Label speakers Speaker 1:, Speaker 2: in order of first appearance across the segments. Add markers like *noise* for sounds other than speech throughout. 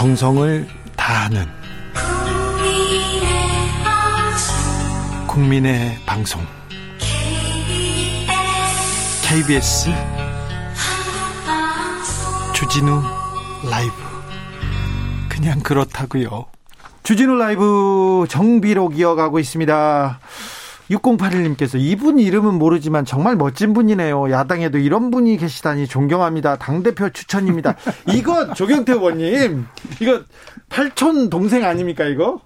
Speaker 1: 정성을 다하는 국민의 방송 KBS 주진우 라이브 그냥 그렇다고요.
Speaker 2: 주진우 라이브 정비록 이어가고 있습니다. 6081님께서 이분 이름은 모르지만 정말 멋진 분이네요. 야당에도 이런 분이 계시다니 존경합니다. 당대표 추천입니다. *laughs* 이거 조경태 의원님, 이거 팔촌 동생 아닙니까, 이거?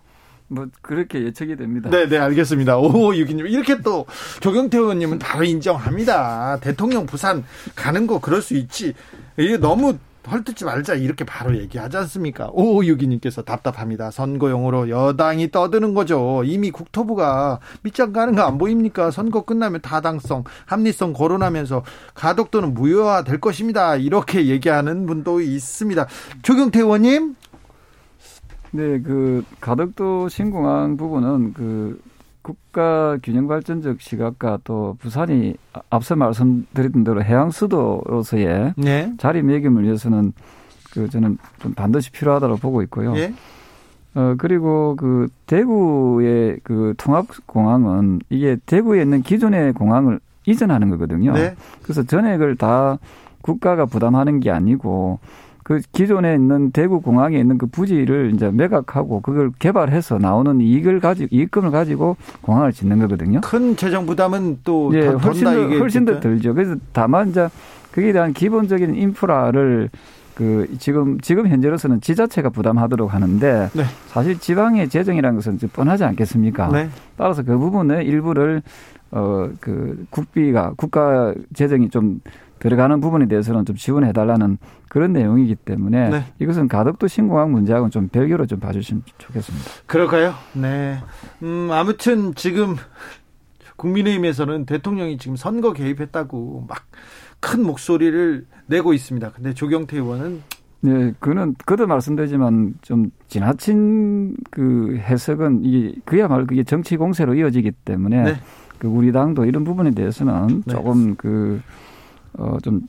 Speaker 3: 뭐 그렇게 예측이 됩니다.
Speaker 2: 네, 네, 알겠습니다. 오, 유기님 이렇게 또 조경태 의원님은 바로 인정합니다. 대통령 부산 가는 거 그럴 수 있지. 이게 너무 헐뜯지 말자 이렇게 바로 얘기하지 않습니까? 오유기님께서 답답합니다. 선거용으로 여당이 떠드는 거죠. 이미 국토부가 밑장 가는 거 안 보입니까? 선거 끝나면 다당성, 합리성 거론하면서 가덕도는 무효화 될 것입니다. 이렇게 얘기하는 분도 있습니다. 조경태 의원님.
Speaker 3: 네, 그 가덕도 신공항 부분은 그 국가 균형 발전적 시각과 또 부산이 앞서 말씀드렸던 대로 해양 수도로서의 네. 자리매김을 위해서는 그 저는 좀 반드시 필요하다고 보고 있고요. 네. 어 그리고 그 대구의 그 통합 공항은 이게 대구에 있는 기존의 공항을 이전하는 거거든요. 네. 그래서 전액을 다 국가가 부담하는 게 아니고 그 기존에 있는 대구 공항에 있는 그 부지를 이제 매각하고 그걸 개발해서 나오는 이익을 가지고 이익금을 가지고 공항을 짓는 거거든요.
Speaker 2: 큰 재정 부담은 또
Speaker 3: 예, 훨씬 더 훨씬 더 들죠. 그래서 다만 이제 그에 대한 기본적인 인프라를 그 지금 지금 현재로서는 지자체가 부담하도록 하는데 네. 사실 지방의 재정이라는 것은 뻔하지 않겠습니까? 네. 따라서 그 부분의 일부를 어 그 국비가 국가 재정이 좀 들어가는 부분에 대해서는 좀 지원해 달라는 그런 내용이기 때문에 네. 이것은 가덕도 신공항 문제하고는 좀 별개로 좀 봐주시면 좋겠습니다.
Speaker 2: 그럴까요? 네. 음, 아무튼 지금 국민의힘에서는 대통령이 지금 선거 개입했다고 막 큰 목소리를 내고 있습니다. 근데 조경태 의원은
Speaker 3: 네, 그는 그도 말씀드리지만 좀 지나친 그 해석은 이게 그야말로 그게 정치 공세로 이어지기 때문에 네. 그 우리 당도 이런 부분에 대해서는 네. 조금 그 어, 좀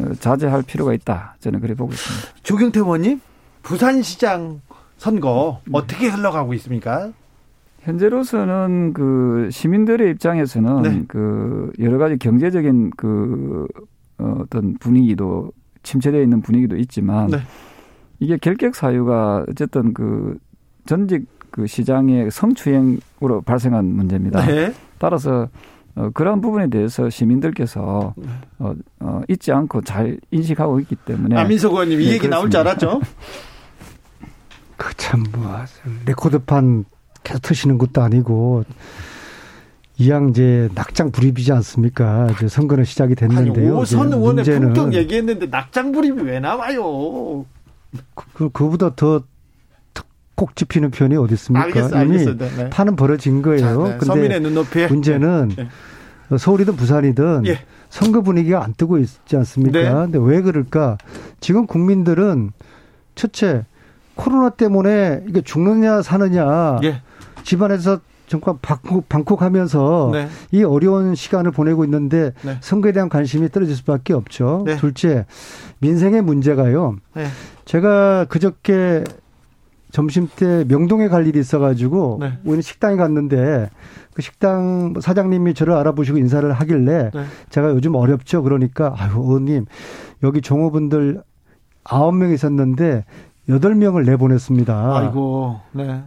Speaker 3: 어, 자제할 필요가 있다. 저는 그래 보고 있습니다.
Speaker 2: 조경태 의원님, 부산시장 선거 어떻게 흘러가고 있습니까?
Speaker 3: 현재로서는 그 시민들의 입장에서는 네. 그 여러 가지 경제적인 그 어, 어떤 분위기도 침체되어 있는 분위기도 있지만 네. 이게 결격 사유가 어쨌든 그 전직 그 시장의 성추행으로 발생한 문제입니다. 네. 따라서 어, 그러한 부분에 대해서 시민들께서 어, 어, 잊지 않고 잘 인식하고 있기 때문에.
Speaker 2: 아민석 의원님 이 네, 얘기 그렇습니다. 나올 줄 알았죠? *laughs*
Speaker 4: 그 참, 뭐, 레코드판 계속 트시는 것도 아니고, 이양제 낙장 불입이지 않습니까? 이제 선거는 시작이 됐는데요.
Speaker 2: 아니, 오선 의원의 품격 얘기했는데 낙장 불입이 왜 나와요?
Speaker 4: 그, 그보다 더 꼭 집히는 표현이 어디 있습니까? 알겠어, 알겠어. 네, 네. 판은 벌어진 거예요. 자, 네.
Speaker 2: 근데 눈높이에.
Speaker 4: 문제는 네. 서울이든 부산이든 예. 선거 분위기가 안 뜨고 있지 않습니까? 네. 근데 왜 그럴까? 지금 국민들은 첫째 코로나 때문에 이게 죽느냐 사느냐 예. 집안에서 정말 방콕, 방콕하면서 네. 이 어려운 시간을 보내고 있는데 네. 선거에 대한 관심이 떨어질 수밖에 없죠. 네. 둘째 민생의 문제가요. 네. 제가 그저께 점심 때 명동에 갈 일이 있어가지고 네. 우리는 식당에 갔는데 그 식당 사장님이 저를 알아보시고 인사를 하길래 네. 제가 요즘 어렵죠. 그러니까 아유 의원님 여기 종업원들 아홉 명 있었는데 여덟 명을 내보냈습니다.
Speaker 2: 아이고, 네.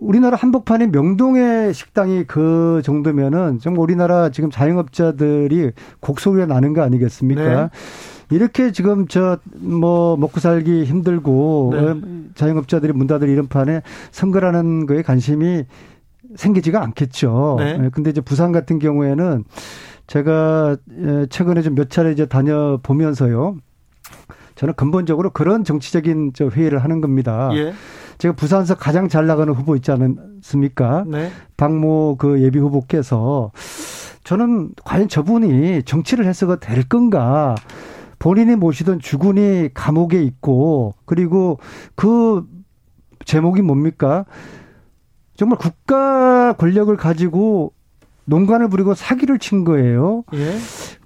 Speaker 4: 우리나라 한복판에 명동의 식당이 그 정도면은 정말 우리나라 지금 자영업자들이 곡소리가 나는 거 아니겠습니까? 네. 이렇게 지금 저 뭐 먹고 살기 힘들고 네. 어, 자영업자들이 문 닫을 이런 판에 선거라는 거에 관심이 생기지가 않겠죠. 네. 예, 근데 이제 부산 같은 경우에는 제가 예, 최근에 좀 몇 차례 이제 다녀 보면서요. 저는 근본적으로 그런 정치적인 저 회의를 하는 겁니다. 예. 제가 부산에서 가장 잘 나가는 후보 있지 않습니까? 네. 박모 그 예비 후보께서 저는 과연 저분이 정치를 해서가 될 건가? 본인이 모시던 주군이 감옥에 있고 그리고 그 제목이 뭡니까? 정말 국가 권력을 가지고 농간을 부리고 사기를 친 거예요.
Speaker 2: 예.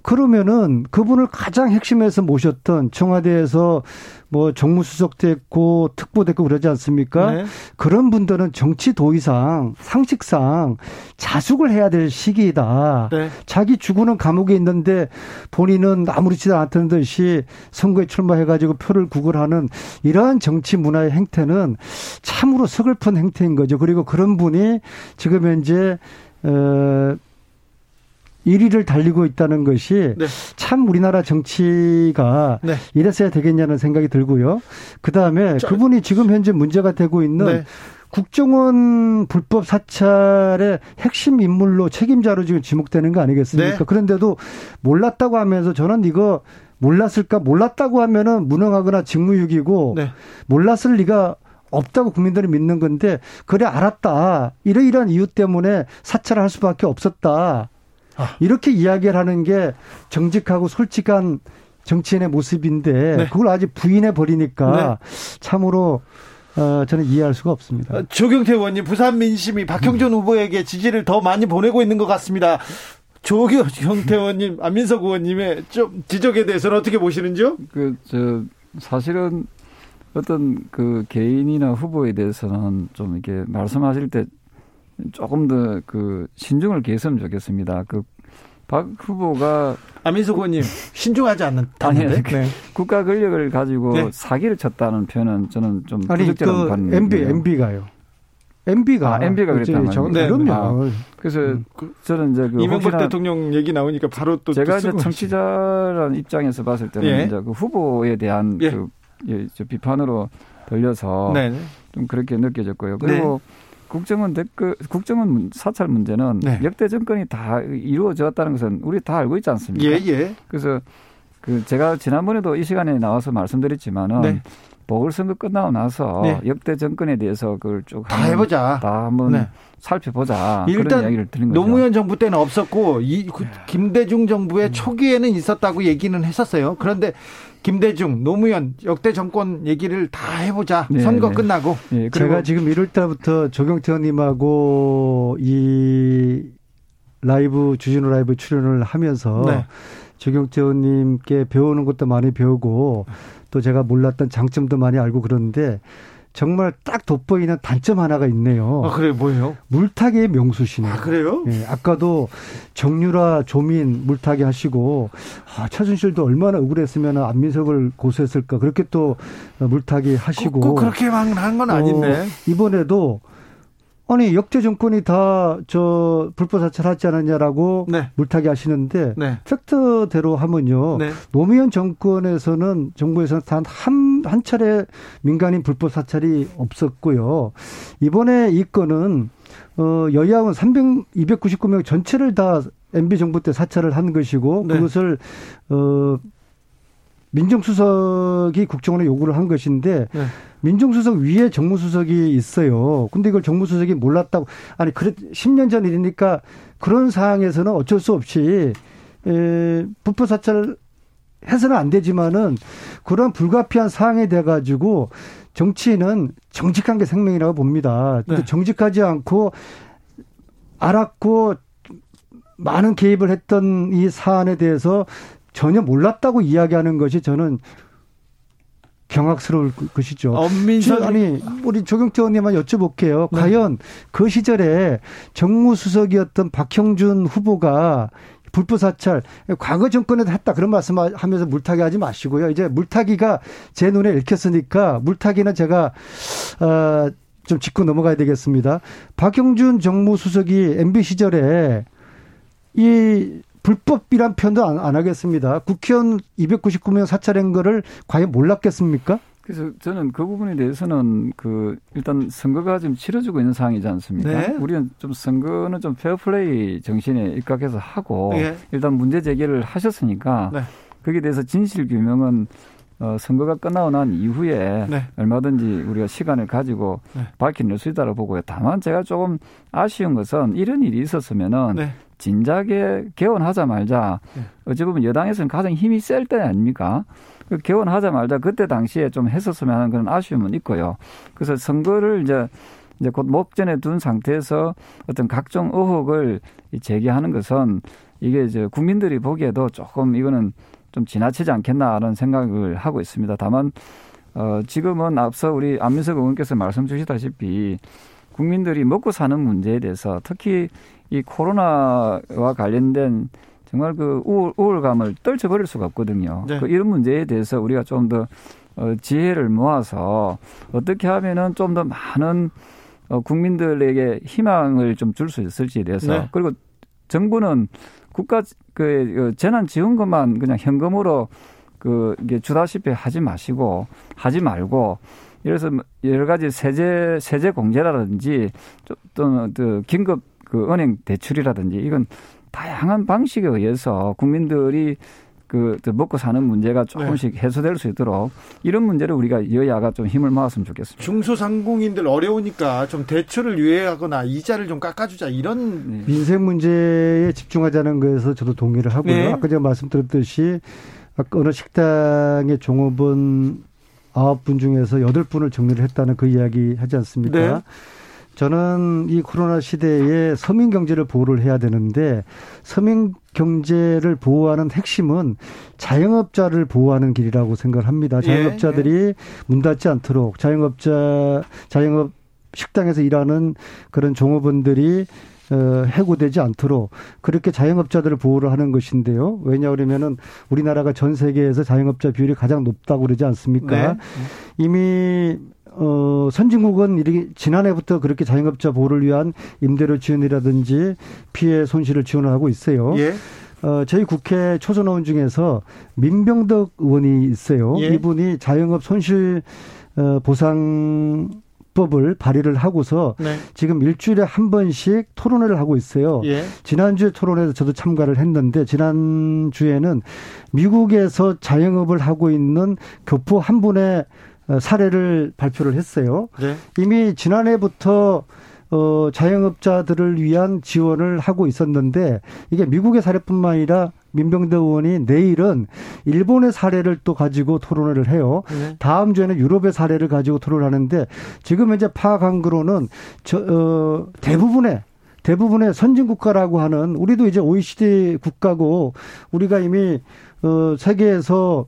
Speaker 4: 그러면은 그분을 가장 핵심에서 모셨던 청와대에서 뭐 정무수석도 했고 특보도 했고 그러지 않습니까?
Speaker 2: 네.
Speaker 4: 그런 분들은 정치 도의상 상식상 자숙을 해야 될 시기이다.
Speaker 2: 네.
Speaker 4: 자기 주구는 감옥에 있는데 본인은 아무렇지도 않던 듯이 선거에 출마해가지고 표를 구걸하는 이러한 정치 문화의 행태는 참으로 서글픈 행태인 거죠. 그리고 그런 분이 지금 현재 어 1위를 달리고 있다는 것이
Speaker 2: 네.
Speaker 4: 참 우리나라 정치가
Speaker 2: 네.
Speaker 4: 이랬어야 되겠냐는 생각이 들고요. 그 다음에
Speaker 2: 저-
Speaker 4: 그분이 지금 현재 문제가 되고 있는
Speaker 2: 네.
Speaker 4: 국정원 불법 사찰의 핵심 인물로 책임자로 지금 지목되는 거 아니겠습니까?
Speaker 2: 네.
Speaker 4: 그런데도 몰랐다고 하면서 저는 이거 몰랐을까? 몰랐다고 하면은 무능하거나 직무유기고
Speaker 2: 네.
Speaker 4: 몰랐을 리가 없다고 국민들이 믿는 건데 그래 알았다. 이러이러한 이유 때문에 사찰을 할 수밖에 없었다.
Speaker 2: 아.
Speaker 4: 이렇게 이야기를 하는 게 정직하고 솔직한 정치인의 모습인데
Speaker 2: 네.
Speaker 4: 그걸 아직 부인해 버리니까 참으로 어, 저는 이해할 수가 없습니다.
Speaker 2: 어, 조경태 의원님 부산 민심이 박형준 후보에게 지지를 더 많이 보내고 있는 것 같습니다. 조경태 의원님, 안민석 의원님의 좀 지적에 대해서는 어떻게 보시는지요?
Speaker 3: 그, 저, 사실은 어떤 그 개인이나 후보에 대해서는 좀 이렇게 말씀하실 때 조금 더 그 신중을 기했으면 좋겠습니다. 그 박 후보가
Speaker 2: 안민석 의원님 신중하지 않는
Speaker 3: 아니. 그 국가 권력을 가지고
Speaker 2: 네.
Speaker 3: 사기를 쳤다는 표현은 저는 좀
Speaker 4: 아니
Speaker 3: 부적절한
Speaker 4: 그
Speaker 3: 반응이고요.
Speaker 4: MB MB가요. MB가
Speaker 3: 아, MB 가 그랬단 말이에요.
Speaker 2: 네.
Speaker 4: 그럼요.
Speaker 3: 그래서
Speaker 4: 음.
Speaker 3: 저는 이제 그
Speaker 2: 이명박 대통령 얘기 나오니까 바로 또
Speaker 3: 제가
Speaker 2: 또
Speaker 3: 이제 청취자라는 입장에서 봤을 때는
Speaker 2: 예.
Speaker 3: 이제 그 후보에 대한
Speaker 2: 예.
Speaker 3: 그 비판으로 들려서
Speaker 2: 네.
Speaker 3: 좀 그렇게 느껴졌고요. 그리고 국정원 댓글, 국정원 문- 사찰 문제는
Speaker 2: 네.
Speaker 3: 역대 정권이 다 이루어졌다는 것은 우리 다 알고 있지 않습니까?
Speaker 2: 예, 예.
Speaker 3: 그래서 그 제가 지난번에도 이 시간에 나와서 말씀드렸지만은
Speaker 2: 네.
Speaker 3: 보궐선거 끝나고 나서
Speaker 2: 네.
Speaker 3: 역대 정권에 대해서 그걸 쭉
Speaker 2: 다 해보자.
Speaker 3: 다 한번
Speaker 2: 네.
Speaker 3: 살펴보자
Speaker 2: 일단
Speaker 3: 그런 이야기를 드린 거죠.
Speaker 2: 노무현 정부 때는 없었고 이그 김대중 정부의 초기에는 있었다고 얘기는 했었어요. 그런데 김대중, 노무현 역대 정권 얘기를 다 해보자.
Speaker 3: 네,
Speaker 2: 선거
Speaker 3: 네.
Speaker 2: 끝나고
Speaker 3: 예, 그리고
Speaker 4: 제가 지금 1월 달부터 조경태 의원님하고 이 라이브 주진우 라이브 출연을 하면서
Speaker 2: 네.
Speaker 4: 조경태 의원님께 배우는 것도 많이 배우고 또 제가 몰랐던 장점도 많이 알고 그러는데 정말 딱 돋보이는 단점 하나가 있네요.
Speaker 2: 아 그래 뭐예요?
Speaker 4: 물타기의 명수시네요.
Speaker 2: 아 그래요?
Speaker 4: 예, 아까도 정유라 조민 물타기 하시고 아, 최순실도 얼마나 억울했으면 안민석을 고소했을까 그렇게 또 물타기 하시고
Speaker 2: 꼭, 꼭 그렇게만 한건 아닌데.
Speaker 4: 어, 이번에도 아니 역대 정권이 다 저 불법 사찰하지 않았냐라고
Speaker 2: 네.
Speaker 4: 물타기 하시는데
Speaker 2: 네.
Speaker 4: 팩트대로 하면요.
Speaker 2: 네.
Speaker 4: 노무현 정권에서는 정부에서는 단한 한 차례 민간인 불법 사찰이 없었고요. 이번에 이 건은 어 여야원 300 299명 전체를 다 MB 정부 때 사찰을 한 것이고
Speaker 2: 네.
Speaker 4: 그것을 어 민정수석이 국정원에 요구를 한 것인데
Speaker 2: 네.
Speaker 4: 민정수석 위에 정무수석이 있어요. 근데 이걸 정무수석이 몰랐다고 아니 그래 10년 전 일이니까 그런 상황에서는 어쩔 수 없이 에 불법 사찰 해서는 안 되지만은 그런 불가피한 상황이 돼 가지고 정치인은 정직한 게 생명이라고 봅니다.
Speaker 2: 네.
Speaker 4: 정직하지 않고 알았고 많은 개입을 했던 이 사안에 대해서 전혀 몰랐다고 이야기하는 것이 저는 경악스러울 것이죠.
Speaker 2: 엄민석
Speaker 4: 지- 아니 우리 조경태 의원님만 여쭤볼게요.
Speaker 2: 네.
Speaker 4: 과연 그 시절에 정무수석이었던 박형준 후보가 불법 사찰 과거 정권에도 했다 그런 말씀하면서 물타기 하지 마시고요. 이제 물타기가 제 눈에 읽혔으니까 물타기는 제가 어, 좀 짚고 넘어가야 되겠습니다. 박형준 정무수석이 MB 시절에 이 불법이란 표현도 안, 안 하겠습니다. 국회의원 299명 사찰한 거를 과연 몰랐겠습니까?
Speaker 3: 그래서 저는 그 부분에 대해서는 그 일단 선거가 지금 치러지고 있는 상황이지 않습니까?
Speaker 2: 네.
Speaker 3: 우리는 좀 선거는 좀 페어플레이 정신에 입각해서 하고
Speaker 2: 예.
Speaker 3: 일단 문제 제기를 하셨으니까
Speaker 2: 네.
Speaker 3: 거기에 대해서 진실 규명은 어, 선거가 끝나고 난 이후에
Speaker 2: 네.
Speaker 3: 얼마든지 우리가 시간을 가지고
Speaker 2: 네.
Speaker 3: 밝혀낼 수 있다고 보고요. 다만 제가 조금 아쉬운 것은 이런 일이 있었으면은
Speaker 2: 네.
Speaker 3: 진작에 개헌하자 말자.
Speaker 2: 네.
Speaker 3: 어찌 보면 여당에서는 가장 힘이 셀 때 아닙니까? 그 개헌하자 말자 그때 당시에 좀 했었으면 하는 그런 아쉬움은 있고요. 그래서 선거를 이제 이제 곧 목전에 둔 상태에서 어떤 각종 의혹을 제기하는 것은 이게 이제 국민들이 보기에도 조금 이거는 좀 지나치지 않겠나라는 생각을 하고 있습니다. 다만 어 지금은 앞서 우리 안민석 의원께서 말씀 주시다시피 국민들이 먹고 사는 문제에 대해서 특히 이 코로나와 관련된 정말 그 우울, 우울감을 떨쳐버릴 수가 없거든요. 네. 그 이런 문제에 대해서 우리가 좀더 어, 지혜를 모아서 어떻게 하면은 좀 더 많은 어, 국민들에게 희망을 좀 줄 수 있을지에 대해서 네. 그리고 정부는 국가 그 재난 지원금만 그냥 현금으로 그 이게 주다시피 하지 마시고 하지 말고 이래서 여러 가지 세제 세제 공제라든지 또그 긴급 그 은행 대출이라든지 이건 다양한 방식에 의해서 국민들이 그 먹고 사는 문제가 조금씩 네. 해소될 수 있도록 이런 문제를 우리가 여야가 좀 힘을 모았으면 좋겠습니다.
Speaker 2: 중소상공인들 어려우니까 좀 대출을 유예하거나 이자를 좀 깎아주자 이런
Speaker 4: 네. 민생 문제에 집중하자는 거에서 저도 동의를 하고요. 네. 아까 제가 말씀드렸듯이 아까 어느 식당의 종업원 아홉 분 중에서 여덟 분을 정리를 했다는 그 이야기 하지 않습니까? 네. 저는 이 코로나 시대에 서민 경제를 보호를 해야 되는데 서민 경제를 보호하는 핵심은 자영업자를 보호하는 길이라고 생각을 합니다. 예, 자영업자들이 예, 예. 문 닫지 않도록 자영업자 자영업 식당에서 일하는 그런 종업원들이 어, 해고되지 않도록 그렇게 자영업자들을 보호를 하는 것인데요. 왜냐 그러면은 우리나라가 전 세계에서 자영업자 비율이 가장 높다고 그러지 않습니까? 네. 이미 어, 선진국은 이렇게 지난해부터 그렇게 자영업자 보호를 위한 임대료 지원이라든지 피해 손실을 지원을 하고 있어요. 예. 어, 저희 국회 초선 의원 중에서 민병덕 의원이 있어요. 예. 이분이 자영업 손실 어, 보상 법을 발의를 하고서 네. 지금 일주일에 한 번씩 토론회를 하고 있어요. 예. 지난주에 토론회에서 저도 참가를 했는데 지난주에는 미국에서 자영업을 하고 있는 교포 한 분의 어, 사례를 발표를 했어요. 네. 이미 지난해부터 어, 자영업자들을 위한 지원을 하고 있었는데 이게 미국의 사례뿐만 아니라 민병대 의원이 내일은 일본의 사례를 또 가지고 토론을 해요. 네. 다음 주에는 유럽의 사례를 가지고 토론을 하는데 지금 현재 파악한 거로는 저, 어, 대부분의 대부분의 선진 국가라고 하는 우리도 이제 OECD 국가고 우리가 이미 어 세계에서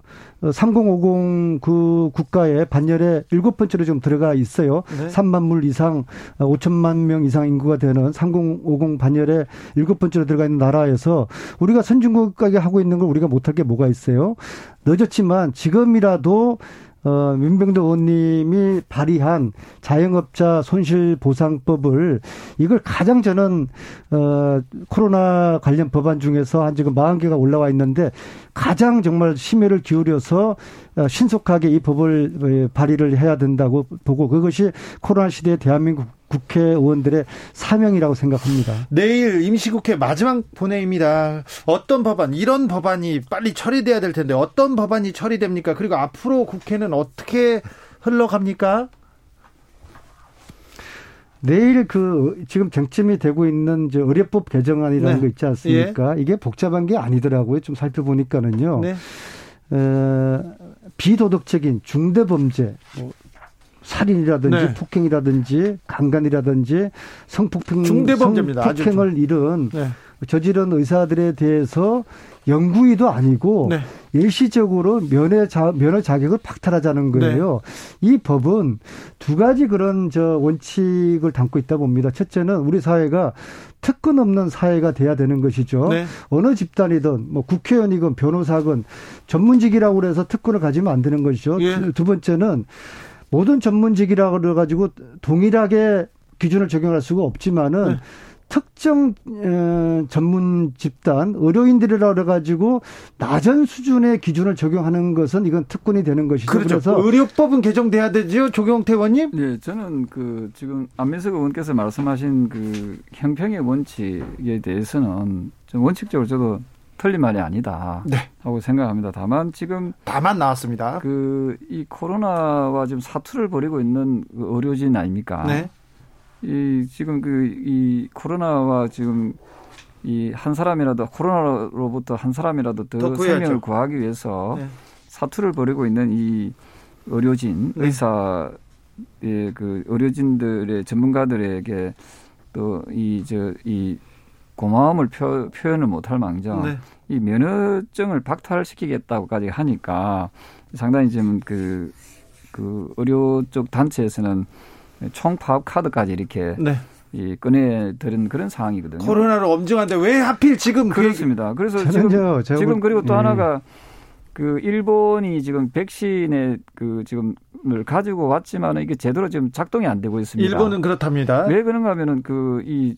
Speaker 4: 3050 그 국가의 반열에 일곱 번째로 좀 들어가 있어요. 네. 3만 물 이상 5천만 어, 명 이상 인구가 되는 3050 반열에 일곱 번째로 들어가 있는 나라에서 우리가 선진국가에 하고 있는 걸 우리가 못할 게 뭐가 있어요. 늦었지만 지금이라도 어, 민병도 의원님이 발의한 자영업자 손실보상법을 이걸 가장 저는 어, 코로나 관련 법안 중에서 한 지금 40개가 올라와 있는데 가장 정말 심혈을 기울여서 어, 신속하게 이 법을 어, 발의를 해야 된다고 보고 그것이 코로나 시대에 대한민국 국회의원들의 사명이라고 생각합니다.
Speaker 2: 내일 임시국회 마지막 본회의입니다. 어떤 법안, 이런 법안이 빨리 처리돼야 될 텐데 어떤 법안이 처리됩니까? 그리고 앞으로 국회는 어떻게 흘러갑니까?
Speaker 4: 내일 그 지금 쟁점이 되고 있는 저 의료법 개정안이라는 네. 거 있지 않습니까? 예. 이게 복잡한 게 아니더라고요. 좀 살펴보니까는요. 네. 에, 비도덕적인 중대 범죄, 뭐 살인이라든지 네. 폭행이라든지 강간이라든지 성폭행 중대범죄입니다. 성폭행을 이룬 네. 저지른 의사들에 대해서 영구의도 아니고 네. 일시적으로 면회 자, 면허 자격을 박탈하자는 거예요. 네. 이 법은 두 가지 그런 저 원칙을 담고 있다 봅니다. 첫째는 우리 사회가 특권 없는 사회가 돼야 되는 것이죠. 네. 어느 집단이든 뭐 국회의원이건 변호사건 전문직이라고 그래서 특권을 가지면 안 되는 것이죠. 예. 두 번째는 모든 전문직이라 그래가지고 동일하게 기준을 적용할 수가 없지만은 네. 특정 어, 전문 집단 의료인들이라 그래가지고 낮은 수준의 기준을 적용하는 것은 이건 특권이 되는 것이죠.
Speaker 2: 그렇죠. 그래서 의료법은 개정돼야 되죠, 조경태 의원님?
Speaker 3: 네, 저는 그 지금 안민석 의원께서 말씀하신 그 형평의 원칙에 대해서는 좀 원칙적으로 저도 틀린 말이 아니다 네. 하고 생각합니다. 다만 지금
Speaker 2: 다만 나왔습니다.
Speaker 3: 그 이 코로나와 지금 사투를 벌이고 있는 그 의료진 아닙니까? 네. 이 지금 그 이 코로나와 지금 이 한 사람이라도 코로나로부터 한 사람이라도 더, 더 생명을 구하기 위해서 네. 사투를 벌이고 있는 이 의료진 네. 의사 예, 그 의료진들의 전문가들에게 또 이 저이 고마움을 표, 표현을 못할 망정 네. 이 면허증을 박탈시키겠다고까지 하니까 상당히 지금 그, 그 의료 쪽 단체에서는 총파업 카드까지 이렇게 네. 이 꺼내 들은 그런 상황이거든요.
Speaker 2: 코로나로 엄중한데 왜 하필 지금
Speaker 3: 그 그렇습니다. 그래서 지금, 저, 저, 지금 그리고 또 예. 하나가 그 일본이 지금 백신의 그 지금 을 가지고 왔지만 이게 제대로 지금 작동이 안 되고 있습니다.
Speaker 2: 일본은 그렇답니다.
Speaker 3: 왜 그런가 하면은 그이 이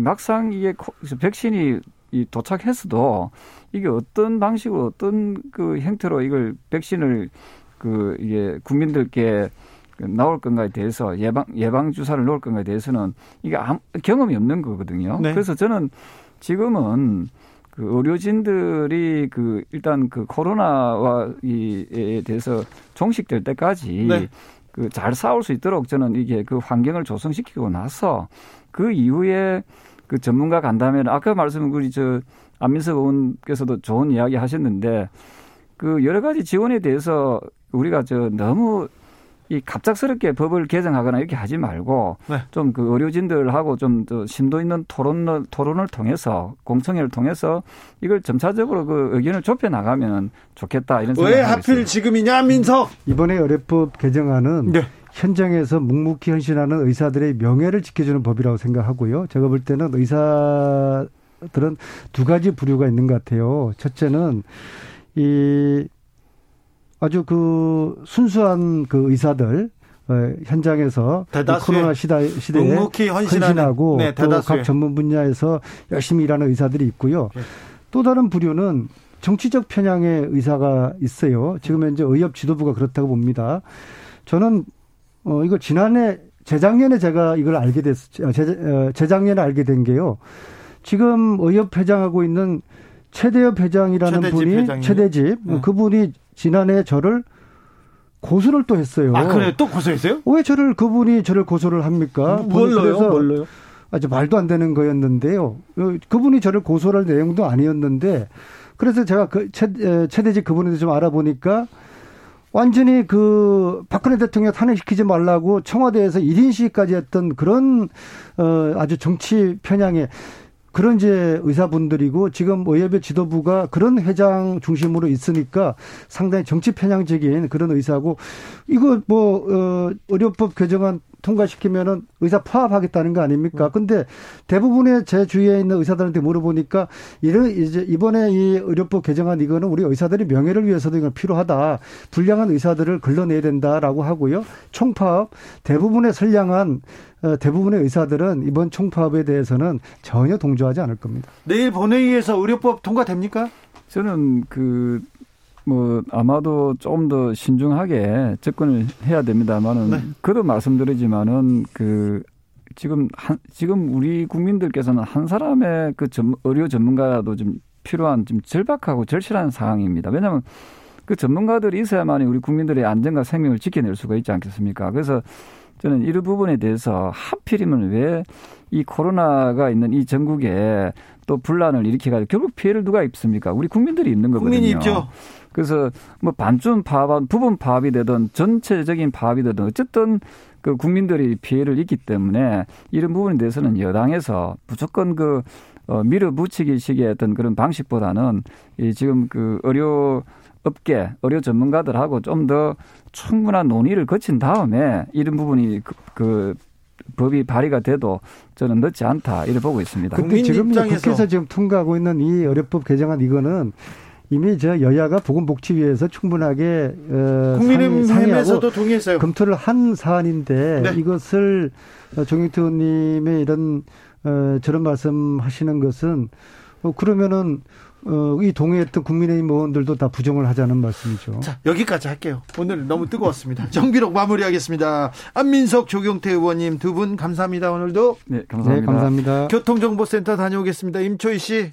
Speaker 3: 막상 이게 백신이 이 도착했어도 이게 어떤 방식으로 어떤 그 형태로 이걸 백신을 그 이게 국민들께 그 나올 건가에 대해서 예방 예방 주사를 놓을 건가에 대해서는 이게 아무, 경험이 없는 거거든요. 네. 그래서 저는 지금은 그 의료진들이 그 일단 그 코로나와 이에 대해서 종식될 때까지 네. 그잘 싸울 수 있도록 저는 이게 그 환경을 조성시키고 나서 그 이후에 그 전문가 간다면 아까 말씀 우리 저 안민석 의원께서도 좋은 이야기 하셨는데 그 여러 가지 지원에 대해서 우리가 저 너무 이 갑작스럽게 법을 개정하거나 이렇게 하지 말고 네. 좀그 의료진들하고 좀 더 심도 있는 토론을 토론을 통해서 공청회를 통해서 이걸 점차적으로 그 의견을 좁혀 나가면 좋겠다 이런 생각이
Speaker 2: 왜 하필 있어요. 지금이냐 민석
Speaker 4: 이번에 의료법 개정안은 네. 현장에서 묵묵히 헌신하는 의사들의 명예를 지켜주는 법이라고 생각하고요. 제가 볼 때는 의사들은 두 가지 부류가 있는 것 같아요. 첫째는 이 아주 그 순수한 그 의사들 어, 현장에서 코로나 시다, 시대에 묵묵히 헌신하고 네, 또각 전문 분야에서 열심히 일하는 의사들이 있고요. 네. 또 다른 부류는 정치적 편향의 의사가 있어요. 지금 현재 의협 지도부가 그렇다고 봅니다. 저는 어, 이거 지난해, 재작년에 제가 이걸 알게 됐, 어, 재, 어, 재작년에 알게 된 게요. 지금 의협 회장하고 있는 최대엽 회장이라는 최대집 분이. 최대집 네. 그분이 지난해 저를 고소를 또 했어요.
Speaker 2: 아 그래 또 고소했어요?
Speaker 4: 왜 저를 그분이 저를 고소를 합니까?
Speaker 2: 뭘로요? 뭘로요?
Speaker 4: 아주 말도 안 되는 거였는데요. 어, 그분이 저를 고소할 내용도 아니었는데 그래서 제가 그 최, 최대집 그분에 대해서 좀 알아보니까 완전히 그 박근혜 대통령 탄핵시키지 말라고 청와대에서 1인 시위까지 했던 그런 어 아주 정치 편향에 그런 이제 의사분들이고 지금 의협의 지도부가 그런 회장 중심으로 있으니까 상당히 정치 편향적인 그런 의사고 이거 뭐 어, 의료법 개정안 통과시키면은 의사 파업하겠다는 거 아닙니까? 근데 대부분의 제 주위에 있는 의사들한테 물어보니까 이런 이제 이번에 이 의료법 개정안 이거는 우리 의사들의 명예를 위해서도 이건 필요하다. 불량한 의사들을 걸러내야 된다라고 하고요. 총파업 대부분의 선량한 어, 대부분의 의사들은 이번 총파업에 대해서는 전혀 동조하지 않을 겁니다.
Speaker 2: 내일 본회의에서 의료법 통과됩니까?
Speaker 3: 저는 그 뭐 아마도 조금 더 신중하게 접근을 해야 됩니다만은 네. 그도 말씀드리지만은 그 지금 한 지금 우리 국민들께서는 한 사람의 그 전, 의료 전문가도 좀 필요한 좀 절박하고 절실한 상황입니다. 왜냐하면 그 전문가들이 있어야만이 우리 국민들의 안전과 생명을 지켜낼 수가 있지 않겠습니까? 그래서 저는 이런 부분에 대해서 하필이면 왜 이 코로나가 있는 이 전국에 또 분란을 일으켜가지고 결국 피해를 누가 입습니까? 우리 국민들이 있는 거거든요.
Speaker 2: 국민이 있죠.
Speaker 3: 그래서 뭐 반쯤 파업, 부분 파업이 되든 전체적인 파업이 되든 어쨌든 그 국민들이 피해를 입기 때문에 이런 부분에 대해서는 여당에서 무조건 그 어, 밀어붙이기 식의 어떤 그런 방식보다는 이 지금 그 의료 업계, 의료 전문가들하고 좀 더 충분한 논의를 거친 다음에 이런 부분이 그, 그 법이 발의가 돼도 저는 늦지 않다 이렇게 보고 있습니다.
Speaker 4: 근데 지금 국회에서 지금 통과하고 있는 이 의료법 개정안 이거는 이미 저 여야가 보건복지위에서 충분하게
Speaker 2: 어, 국민의힘에서도 동의했어요.
Speaker 4: 검토를 한 사안인데 네. 이것을 정영태 의원님의 이런 어, 저런 말씀하시는 것은 어, 그러면은 어, 이 동의했던 국민의힘 의원들도 다 부정을 하자는 말씀이죠.
Speaker 2: 자, 여기까지 할게요. 오늘 너무 뜨거웠습니다. *laughs* 정비록 마무리하겠습니다. 안민석, 조경태 의원님 두 분 감사합니다. 오늘도.
Speaker 3: 네, 감사합니다. 네,
Speaker 4: 감사합니다.
Speaker 2: 교통정보센터 다녀오겠습니다. 임초희 씨.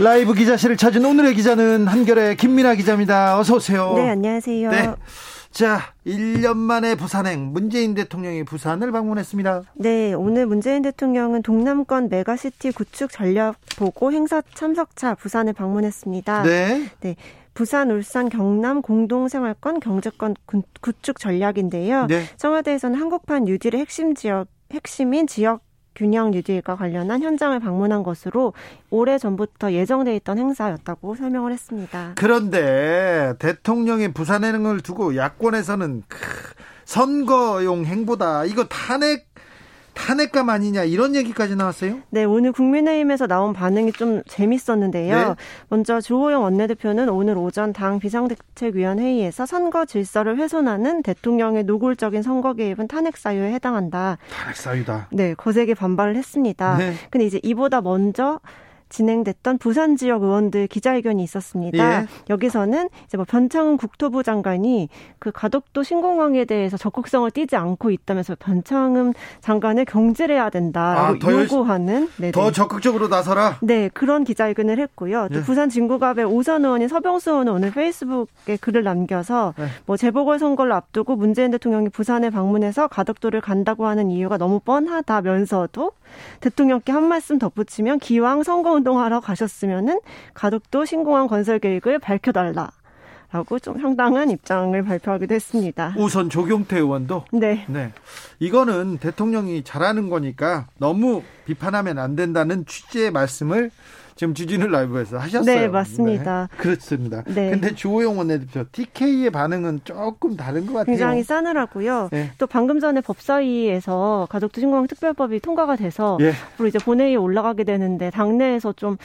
Speaker 2: 라이브 기자실을 찾은 오늘의 기자는 한결의 김민아 기자입니다. 어서 오세요.
Speaker 5: 네, 안녕하세요. 네.
Speaker 2: 자, 1년 만에 부산행 문재인 대통령이 부산을 방문했습니다.
Speaker 5: 네, 오늘 문재인 대통령은 동남권 메가시티 구축 전략 보고 행사 참석차 부산을 방문했습니다.
Speaker 2: 네.
Speaker 5: 네. 부산, 울산, 경남 공동생활권 경제권 구축 전략인데요. 네. 청와대에서는 한국판 뉴딜의 핵심 지역 핵심인 지역 균형 유지과 관련한 현장을 방문한 것으로 오래 전부터 예정돼 있던 행사였다고 설명을 했습니다.
Speaker 2: 그런데 대통령의 부산행을 두고 야권에서는 선거용 행보다 이거 탄핵 탄핵감 아니냐 이런 얘기까지 나왔어요?
Speaker 5: 네, 오늘 국민의힘에서 나온 반응이 좀 재밌었는데요. 네. 먼저 주호영 원내대표는 오늘 오전 당 비상대책위원 회의에서 선거 질서를 훼손하는 대통령의 노골적인 선거 개입은 탄핵 사유에 해당한다.
Speaker 2: 탄핵 사유다.
Speaker 5: 네, 거세게 반발을 했습니다. 네. 근데 이제 이보다 먼저 진행됐던 부산 지역 의원들 기자회견이 있었습니다. 예. 여기서는 이제 뭐 변창훈 국토부 장관이 그 가덕도 신공항에 대해서 적극성을 띠지 않고 있다면서 변창흠 장관을 경질해야 된다라고 아, 요구하는
Speaker 2: 네네. 더 적극적으로 나서라.
Speaker 5: 네 그런 기자회견을 했고요. 또 예. 부산 진구갑의 오선 의원인 서병수 의원은 오늘 페이스북에 글을 남겨서 예. 뭐 재보궐 선거를 앞두고 문재인 대통령이 부산에 방문해서 가덕도를 간다고 하는 이유가 너무 뻔하다면서도 대통령께 한 말씀 덧붙이면 기왕 선거 운동하러 가셨으면은 가덕도 신공항 건설 계획을 밝혀달라. 라고 좀 상당한 입장을 발표하기도 했습니다.
Speaker 2: 우선 조경태 의원도
Speaker 5: 네.
Speaker 2: 네. 이거는 대통령이 잘하는 거니까 너무 비판하면 안 된다는 취지의 말씀을 지금 주진우 라이브에서 하셨어요.
Speaker 5: 네, 맞습니다.
Speaker 2: 네, 그렇습니다. 네. 근데 주호영 원내대표 TK의 반응은 조금 다른 것 같아요.
Speaker 5: 굉장히 싸늘하고요. 네. 또 방금 전에 법사위에서 가족도 신공 특별법이 통과가 돼서 예. 앞으로 이제 본회의에 올라가게 되는데 당내에서 좀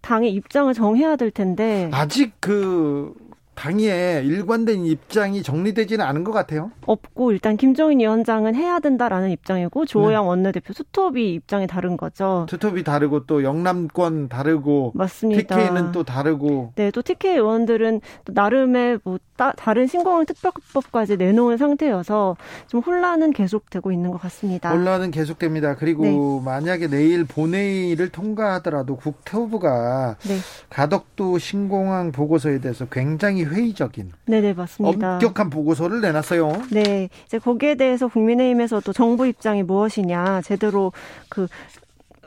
Speaker 5: 당의 입장을 정해야 될 텐데
Speaker 2: 아직 그 당의 일관된 입장이 정리되지는 않은 것 같아요.
Speaker 5: 없고 일단 김종인 위원장은 해야 된다라는 입장이고 조호영 네. 원내대표 수톱이 입장이 다른 거죠.
Speaker 2: 수톱이 다르고 또 영남권 다르고
Speaker 5: 맞습니다.
Speaker 2: TK는 또 다르고.
Speaker 5: 네, 또 TK 의원들은 또 나름의 뭐 따, 다른 신공항 특별법까지 내놓은 상태여서 좀 혼란은 계속되고 있는 것 같습니다.
Speaker 2: 혼란은 계속됩니다. 그리고 네. 만약에 내일 본회의를 통과하더라도 국토부가 네. 가덕도 신공항 보고서에 대해서 굉장히 회의적인
Speaker 5: 네네 맞습니다.
Speaker 2: 엄격한 보고서를 내놨어요.
Speaker 5: 네, 이제 거기에 대해서 국민의힘에서도 정부 입장이 무엇이냐 제대로 그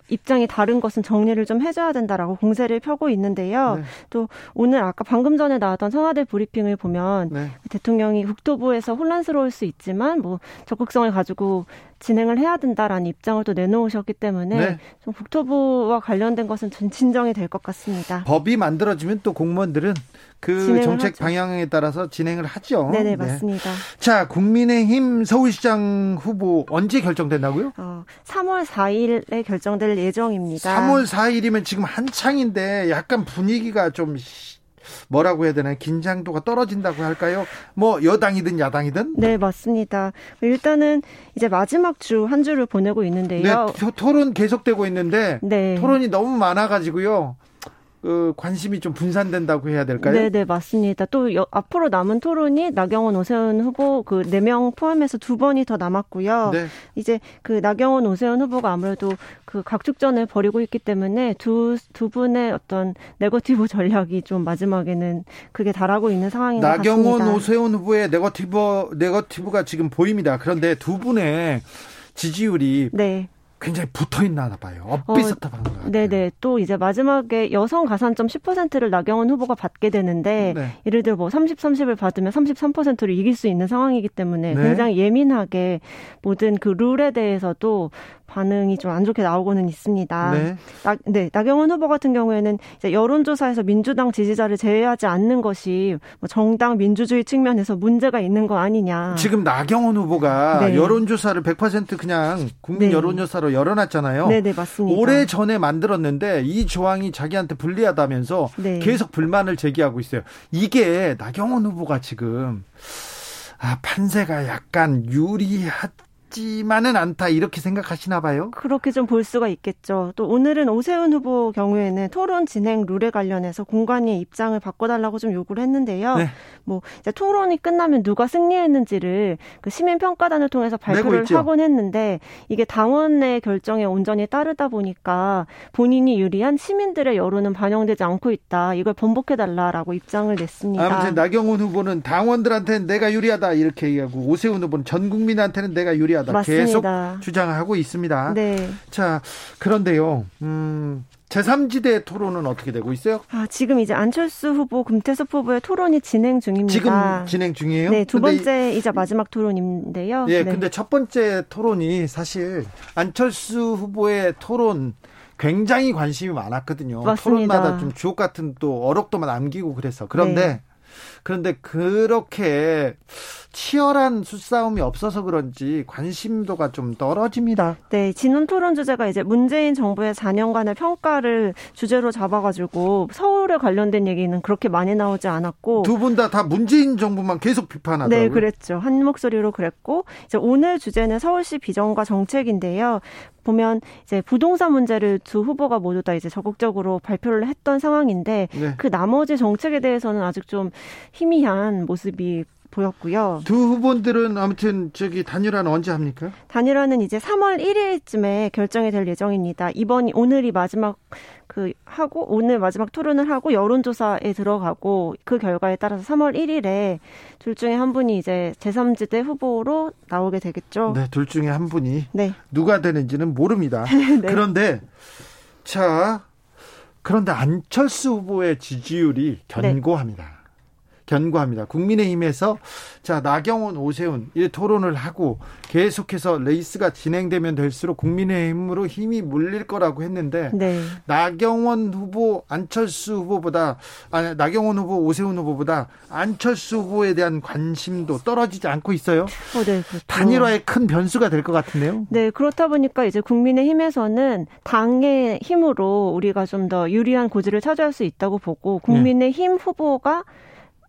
Speaker 5: 입장이 다른 것은 정리를 좀 해줘야 된다라고 공세를 펴고 있는데요. 네. 또 오늘 아까 방금 전에 나왔던 청와대 브리핑을 보면 네. 대통령이 국토부에서 혼란스러울 수 있지만 뭐 적극성을 가지고 진행을 해야 된다라는 입장을 또 내놓으셨기 때문에 네. 좀 국토부와 관련된 것은 진정이 될 것 같습니다.
Speaker 2: 법이 만들어지면 또 공무원들은 그 정책 하죠. 방향에 따라서 진행을 하죠.
Speaker 5: 네네 네. 맞습니다.
Speaker 2: 자 국민의힘 서울시장 후보 언제 결정된다고요? 어,
Speaker 5: 3월 4일에 결정될 예정입니다.
Speaker 2: 3월 4일이면 지금 한창인데 약간 분위기가 좀 뭐라고 해야 되나요? 긴장도가 떨어진다고 할까요? 뭐 여당이든 야당이든?
Speaker 5: 네, 맞습니다. 일단은 이제 마지막 주 한 주를 보내고 있는데요.
Speaker 2: 네, 토론 계속되고 있는데 네. 토론이 너무 많아 가지고요. 그 관심이 좀 분산된다고 해야 될까요?
Speaker 5: 네, 네, 맞습니다. 또 여, 앞으로 남은 토론이 나경원 오세훈 후보 그 네 명 포함해서 두 번이 더 남았고요. 네. 이제 그 나경원 오세훈 후보가 아무래도 그 각축전을 벌이고 있기 때문에 두 두 분의 어떤 네거티브 *laughs* 전략이 좀 마지막에는 그게 달하고 있는 상황인 것
Speaker 2: 같습니다. 나경원 오세훈 후보의 네거티브 네거티브가 지금 보입니다. 그런데 두 분의 지지율이 네. 굉장히 붙어 있나 봐요. 엇비슷한 어, 것
Speaker 5: 네네. 또 이제 마지막에 여성 가산점 10%를 나경원 후보가 받게 되는데 네. 예를 들어 뭐 30, 30을 받으면 33%를 이길 수 있는 상황이기 때문에 네. 굉장히 예민하게 모든 그 룰에 대해서도 반응이 좀 안 좋게 나오고는 있습니다. 네. 나, 네, 나경원 후보 같은 경우에는 이제 여론조사에서 민주당 지지자를 제외하지 않는 것이 뭐 정당 민주주의 측면에서 문제가 있는 거 아니냐.
Speaker 2: 지금 나경원 후보가 네. 여론조사를 100% 그냥 국민 네. 여론조사로 열어놨잖아요.
Speaker 5: 네, 네, 맞습니다.
Speaker 2: 오래 전에 만들었는데 이 조항이 자기한테 불리하다면서 네. 계속 불만을 제기하고 있어요. 이게 나경원 후보가 지금 아, 판세가 약간 유리하 같지만은 않다 이렇게 생각하시나 봐요.
Speaker 5: 그렇게 좀 볼 수가 있겠죠. 또 오늘은 오세훈 후보 경우에는 토론 진행 룰에 관련해서 공관위의 입장을 바꿔달라고 좀 요구를 했는데요. 네. 뭐 이제 토론이 끝나면 누가 승리했는지를 그 시민 평가단을 통해서 발표를 하곤 했는데 이게 당원 내 결정에 온전히 따르다 보니까 본인이 유리한 시민들의 여론은 반영되지 않고 있다. 이걸 번복해달라라고 입장을 냈습니다.
Speaker 2: 아무튼 나경원 후보는 당원들한테는 내가 유리하다 이렇게 얘기하고 오세훈 후보는 전 국민한테는 내가 유리하다 맞습니다. 계속 주장하고 있습니다. 네. 자 그런데요. 음, 제3지대 토론은 어떻게 되고 있어요?
Speaker 5: 아, 지금 이제 안철수 후보, 금태섭 후보의 토론이 진행 중입니다.
Speaker 2: 지금 진행 중이에요?
Speaker 5: 네, 두 번째이자 마지막 토론인데요.
Speaker 2: 예,
Speaker 5: 네.
Speaker 2: 근데 첫 번째 토론이 사실 안철수 후보의 토론 굉장히 관심이 많았거든요. 맞습니다. 토론마다 좀 주옥 같은 또 어록도 만 남기고 그래서. 그런데 네. 그런데 그렇게 치열한 수싸움이 없어서 그런지 관심도가 좀 떨어집니다.
Speaker 5: 네, 진원 토론 주제가 이제 문재인 정부의 4년간의 평가를 주제로 잡아가지고 서울에 관련된 얘기는 그렇게 많이 나오지 않았고
Speaker 2: 두분다다 문재인 정부만 계속 비판하더라고요.
Speaker 5: 네, 그랬죠. 한 목소리로 그랬고 이제 오늘 주제는 서울시 비전과 정책인데요. 보면 이제 부동산 문제를 두 후보가 모두 다 이제 적극적으로 발표를 했던 상황인데 네. 그 나머지 정책에 대해서는 아직 좀 희미한 모습이 보였고요.
Speaker 2: 두 후보들은 아무튼 저기 단일화는 언제 합니까?
Speaker 5: 단일화는 이제 3월 1일쯤에 결정이 될 예정입니다. 이번이 오늘이 마지막 그 하고 오늘 마지막 토론을 하고 여론조사에 들어가고 그 결과에 따라서 3월 1일에 둘 중에 한 분이 이제 제3지대 후보로 나오게 되겠죠.
Speaker 2: 네, 둘 중에 한 분이 네. 누가 되는지는 모릅니다. *laughs* 네. 그런데 자 그런데 안철수 후보의 지지율이 견고합니다. 네. 견고합니다. 국민의힘에서 자 나경원, 오세훈 이 토론을 하고 계속해서 레이스가 진행되면 될수록 국민의힘으로 힘이 몰릴 거라고 했는데 네. 나경원 후보, 안철수 후보보다 아니 나경원 후보, 오세훈 후보보다 안철수 후보에 대한 관심도 떨어지지 않고 있어요. 어, 네, 그렇죠. 단일화의 큰 변수가 될 것 같은데요.
Speaker 5: 네, 그렇다 보니까 이제 국민의힘에서는 당의 힘으로 우리가 좀 더 유리한 고지를 차지할 수 있다고 보고 국민의힘 네. 후보가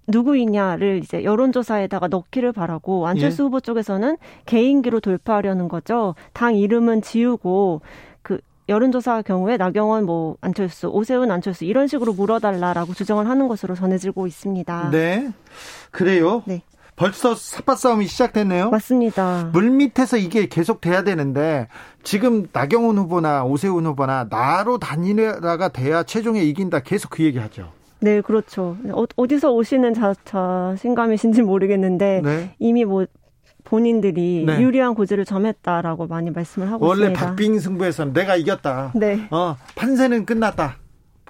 Speaker 5: 누구이냐를 이제 여론조사에다가 넣기를 바라고 안철수 예. 후보 쪽에서는 개인기로 돌파하려는 거죠. 당 이름은 지우고 그 여론조사 경우에 나경원 뭐 안철수, 오세훈 안철수 이런 식으로 물어달라라고 주장을 하는 것으로 전해지고 있습니다.
Speaker 2: 네. 그래요? 네. 벌써 삿바 싸움이 시작됐네요.
Speaker 5: 맞습니다.
Speaker 2: 물 밑에서 이게 계속 돼야 되는데 지금 나경원 후보나 오세훈 후보나 나로 다니라가 돼야 최종에 이긴다 계속 그 얘기하죠.
Speaker 5: 네, 그렇죠. 어, 디서 오시는 자, 자신감이신지 모르겠는데 네. 이미 뭐 본인들이 네. 유리한 고지를 점했다라고 많이 말씀을 하고
Speaker 2: 원래
Speaker 5: 있습니다.
Speaker 2: 원래 박빙 승부에서는 내가 이겼다. 네. 어, 판세는 끝났다.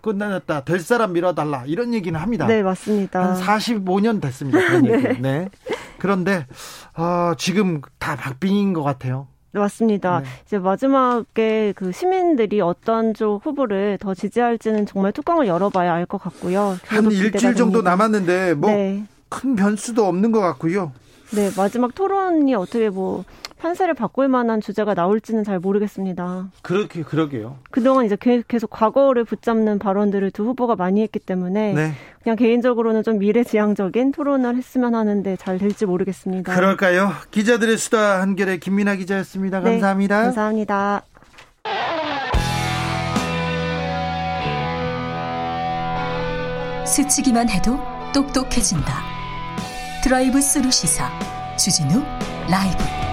Speaker 2: 끝났다. 될 사람 밀어달라. 이런 얘기는 합니다.
Speaker 5: 네, 맞습니다.
Speaker 2: 한 45년 됐습니다. *laughs* 네. 네. 그런데 어, 지금 다 박빙인 것 같아요.
Speaker 5: 네, 맞습니다. 네. 이제 마지막에 그 시민들이 어떤 쪽 후보를 더 지지할지는 정말 뚜껑을 열어봐야 알 것 같고요.
Speaker 2: 한 일주일 정도 남았는데 뭐큰 네. 변수도 없는 것 같고요.
Speaker 5: 네, 마지막 토론이 어떻게 뭐 판세를 바꿀 만한 주제가 나올지는 잘 모르겠습니다.
Speaker 2: 그렇게 그러게요.
Speaker 5: 그동안 이제 계속 과거를 붙잡는 발언들을 두 후보가 많이 했기 때문에 네. 그냥 개인적으로는 좀 미래지향적인 토론을 했으면 하는데 잘 될지 모르겠습니다.
Speaker 2: 그럴까요? 기자들의 수다 한결의 김민아 기자였습니다. 네, 감사합니다.
Speaker 5: 네, 감사합니다.
Speaker 6: 스치기만 해도 똑똑해진다. 드라이브 스루 시사 주진우 라이브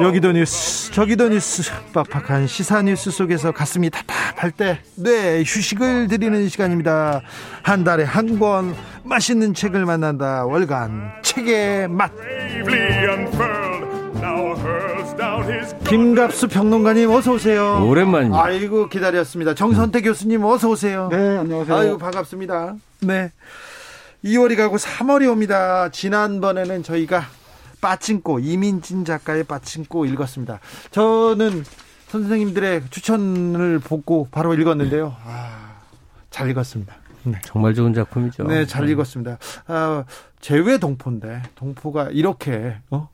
Speaker 2: 여기도 뉴스 저기도 뉴스. 빡빡한 시사 뉴스 속에서 가슴이 답답할 때네 휴식을 드리는 시간입니다. 한 달에 한 권 맛있는 책을 만난다. 월간 책의 맛. 김갑수 평론가님 어서 오세요.
Speaker 7: 오랜만입니다.
Speaker 2: 아이고 기다렸습니다. 정선태 교수님 어서 오세요.
Speaker 7: 네 안녕하세요.
Speaker 2: 아이고 반갑습니다. 네. 2월이 가고 3월이 옵니다. 지난번에는 저희가 빠친코 이민진 작가의 빠친코 읽었습니다. 저는 선생님들의 추천을 보고 바로 읽었는데요. 아, 잘 읽었습니다.
Speaker 7: 네. 정말 좋은 작품이죠.
Speaker 2: 네, 잘 네. 읽었습니다. 아, 제외 동포인데 동포가 이렇게 어?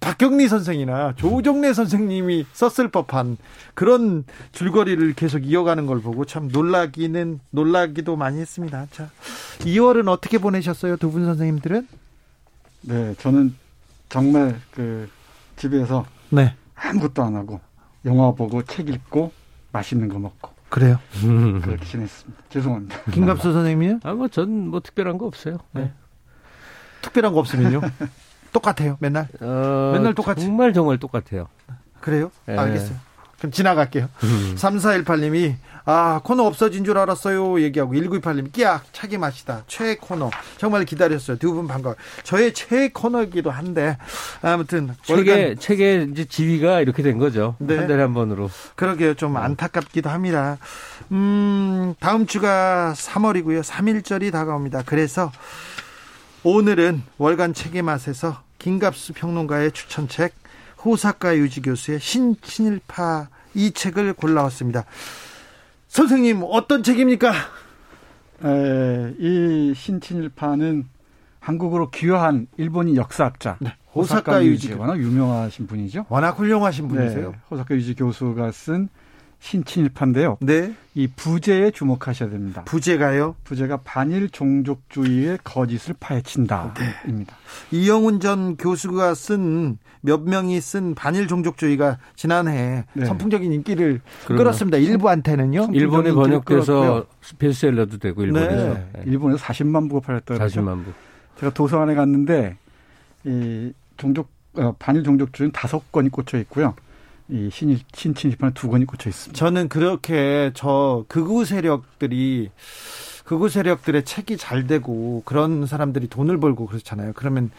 Speaker 2: 박경리 선생이나 조정래 선생님이 썼을 법한 그런 줄거리를 계속 이어가는 걸 보고 참 놀라기는 놀라기도 많이 했습니다. 자, 2월은 어떻게 보내셨어요, 두 분 선생님들은?
Speaker 8: 네, 저는 정말 그 집에서 네. 아무것도 안 하고 영화 보고 책 읽고 맛있는 거 먹고
Speaker 2: 그래요?
Speaker 8: 그렇게 지냈습니다. 죄송합니다. *laughs*
Speaker 2: 김갑수 선생님이요?
Speaker 7: 아, 뭐, 전 뭐 특별한 거 없어요. 네.
Speaker 2: 특별한 거 없으면요? 똑같아요, 맨날? 어, 맨날 똑같이?
Speaker 7: 정말 정말 똑같아요.
Speaker 2: 그래요? 네. 알겠어요. 그럼 지나갈게요. 음. 3418님이 아 코너 없어진 줄 알았어요. 얘기하고 1928님 끼악 차기 맛이다. 최애 코너. 정말 기다렸어요. 두 분 반가워 저의 최애 코너이기도 한데 아무튼
Speaker 7: 책의 책의 이제 지위가 이렇게 된 거죠. 네. 한 달에 한 번으로.
Speaker 2: 그러게요. 좀 안타깝기도 합니다. 음 다음 주가 3월이고요. 3일절이 다가옵니다. 그래서 오늘은 월간 책의 맛에서 김갑수 평론가의 추천책 호사카 유지 교수의 신친일파 이 책을 골라왔습니다. 선생님 어떤 책입니까?
Speaker 8: 에, 이 신친일파는 한국으로 귀화한 일본인 역사학자 네. 호사카, 유지 워낙 유명하신 분이죠.
Speaker 2: 워낙 훌륭하신 분이세요. 네,
Speaker 8: 호사카 유지 교수가 쓴 신친일파인데요. 네. 이 부제에 주목하셔야 됩니다.
Speaker 2: 부제가요?
Speaker 8: 부제가 반일 종족주의의 거짓을 파헤친다입니다.
Speaker 2: 네. 이영훈 전 교수가 쓴 몇 명이 쓴 반일 종족주의가 지난해 네. 선풍적인 인기를 그러면. 끌었습니다. 일부한테는요.
Speaker 7: 일본에 번역돼서 베스트셀러도 되고 일본에서. 네.
Speaker 8: 네. 일본에서 40만 부가 팔렸다고
Speaker 7: 40만 부.
Speaker 8: 제가 도서관에 갔는데 이 종족 어, 반일 종족주의는 다섯 권이 꽂혀 있고요. 이 신, 신친지판에 두 권이 꽂혀 있습니다.
Speaker 2: 저는 그렇게 저 극우 세력들이 극우 세력들의 책이 잘 되고 그런 사람들이 돈을 벌고 그렇잖아요. 그러면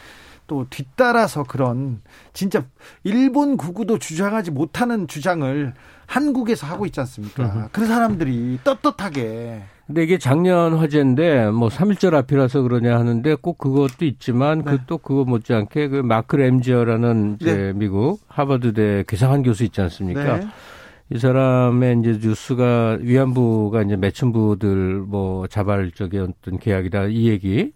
Speaker 2: 또 뒤따라서 그런 진짜 일본 구구도 주장하지 못하는 주장을 한국에서 하고 있지 않습니까? 그 사람들이 떳떳하게
Speaker 7: 근데 이게 작년 화제인데 뭐 3일절 앞이라서 그러냐 하는데 꼭 그것도 있지만 그 네. 그또 그거 못지않게 그 마크 램지어라는 이제 네. 미국 하버드대 괴상한 교수 있지 않습니까? 네. 이 사람의 이제 뉴스가 위안부가 이제 매춘부들 뭐 자발적인 어떤 계약이다 이 얘기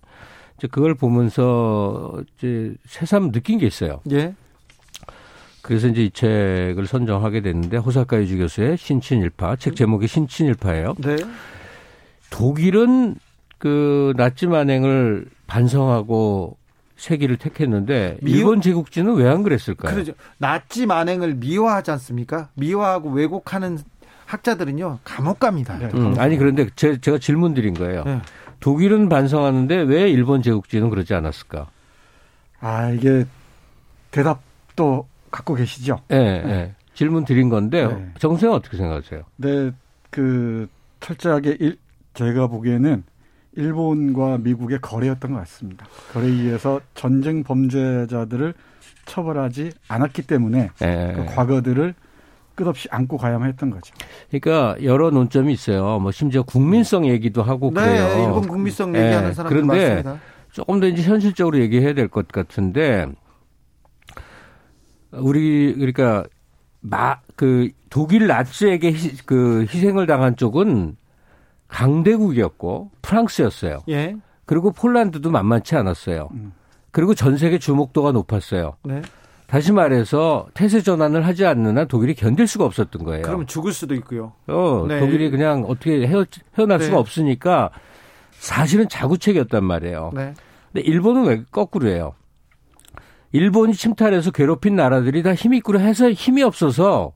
Speaker 7: 이제 그걸 보면서 이제 새삼 느낀 게 있어요. 예. 그래서 이제 이 책을 선정하게 됐는데 호사카 유지 교수의 신친일파 책 제목이 신친일파예요. 네. 독일은 그 나치 만행을 반성하고 세기를 택했는데 미워? 일본 제국주의는 왜 안 그랬을까요?
Speaker 2: 그렇죠. 나치 만행을 미화하지 않습니까? 미화하고 왜곡하는 학자들은요 감옥 갑니다. 네.
Speaker 7: 음, 아니 그런데 제, 가 질문 드린 거예요. 네. 독일은 반성하는데 왜 일본 제국주의는 그러지 않았을까?
Speaker 8: 아 이게 대답도 갖고 계시죠?
Speaker 7: 네, 네. 네. 질문 드린 건데 네. 정수영 어떻게 생각하세요?
Speaker 8: 네, 그 철저하게 일, 제가 보기에는 일본과 미국의 거래였던 것 같습니다. 거래에 의해서 전쟁 범죄자들을 처벌하지 않았기 때문에 네. 그 과거들을 끝없이 안고 가야만 했던 거죠.
Speaker 7: 그러니까 여러 논점이 있어요. 뭐 심지어 국민성 얘기도 하고 네, 그래요.
Speaker 2: 일본 국민성 얘기하는 네. 사람들 그런데 많습니다.
Speaker 7: 조금 더 이제 현실적으로 얘기해야 될 것 같은데 우리 그러니까 마 그 독일 나치에게 희, 그 희생을 당한 쪽은 강대국이었고 프랑스였어요. 예. 그리고 폴란드도 만만치 않았어요. 음. 그리고 전 세계 주목도가 높았어요. 네. 다시 말해서 태세 전환을 하지 않는 한 독일이 견딜 수가 없었던 거예요.
Speaker 2: 그럼 죽을 수도 있고요.
Speaker 7: 어, 네. 독일이 그냥 어떻게 헤어, 헤어날 네. 수가 없으니까 사실은 자구책이었단 말이에요. 네. 근데 일본은 왜 거꾸로예요? 일본이 침탈해서 괴롭힌 나라들이 다 힘이 있고 해서 힘이 없어서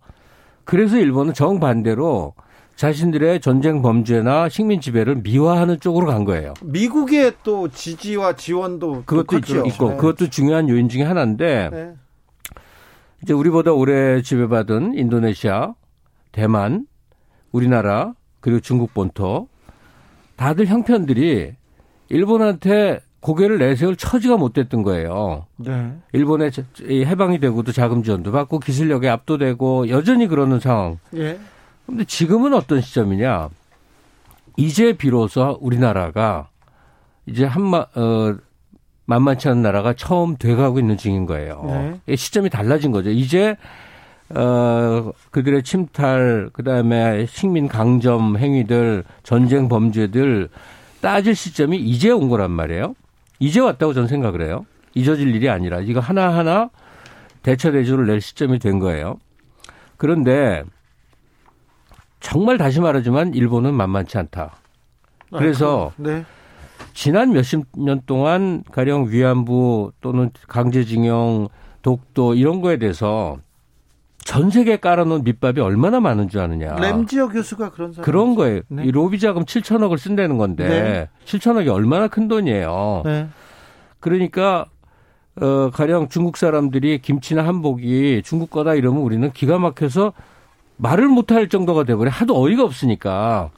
Speaker 7: 그래서 일본은 정반대로 자신들의 전쟁 범죄나 식민 지배를 미화하는 쪽으로 간 거예요.
Speaker 2: 미국의 또 지지와 지원도
Speaker 7: 그것도 있죠. 있고 네. 그것도 중요한 요인 중에 하나인데 네. 이제 우리보다 오래 지배받은 인도네시아, 대만, 우리나라 그리고 중국 본토 다들 형편들이 일본한테 고개를 내세울 처지가 못 됐던 거예요. 네. 일본에 해방이 되고도 자금 지원도 받고 기술력에 압도되고 여전히 그러는 상황. 예. 근데 지금은 어떤 시점이냐? 이제 비로소 우리나라가 이제 한마 어 만만치 않은 나라가 처음 돼가고 있는 중인 거예요. 네. 시점이 달라진 거죠. 이제 어, 그들의 침탈, 그 다음에 식민 강점 행위들, 전쟁 범죄들 따질 시점이 이제 온 거란 말이에요. 이제 왔다고 저는 생각을 해요. 잊어질 일이 아니라 이거 하나하나 대처 대조를 낼 시점이 된 거예요. 그런데 정말 다시 말하지만 일본은 만만치 않다. 그래서 아, 네. 지난 몇십 년 동안 가령 위안부 또는 강제징용, 독도 이런 거에 대해서 전 세계에 깔아놓은 밑밥이 얼마나 많은 줄 아느냐.
Speaker 2: 램지어 교수가 그런 사람.
Speaker 7: 그런 거예요. 네. 이 로비 자금 7천억을 쓴다는 건데 네. 7천억이 얼마나 큰 돈이에요. 네. 그러니까 어 가령 중국 사람들이 김치나 한복이 중국 거다 이러면 우리는 기가 막혀서 말을 못할 정도가 돼버려. 하도 어이가 없으니까.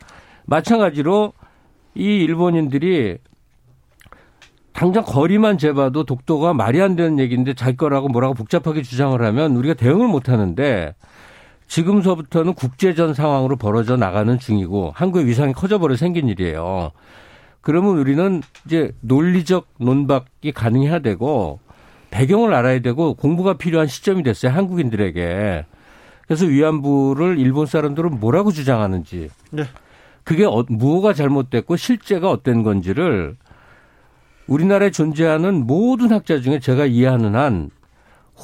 Speaker 7: 마찬가지로 이 일본인들이 당장 거리만 재봐도 독도가 말이 안 되는 얘기인데 자기 거라고 뭐라고 복잡하게 주장을 하면 우리가 대응을 못 하는데 지금서부터는 국제전 상황으로 벌어져 나가는 중이고 한국의 위상이 커져버려 생긴 일이에요. 그러면 우리는 이제 논리적 논박이 가능해야 되고 배경을 알아야 되고 공부가 필요한 시점이 됐어요. 한국인들에게. 그래서 위안부를 일본 사람들은 뭐라고 주장하는지. 네. 그게 어, 무엇가 잘못됐고 실제가 어떤 건지를 우리나라에 존재하는 모든 학자 중에 제가 이해하는 한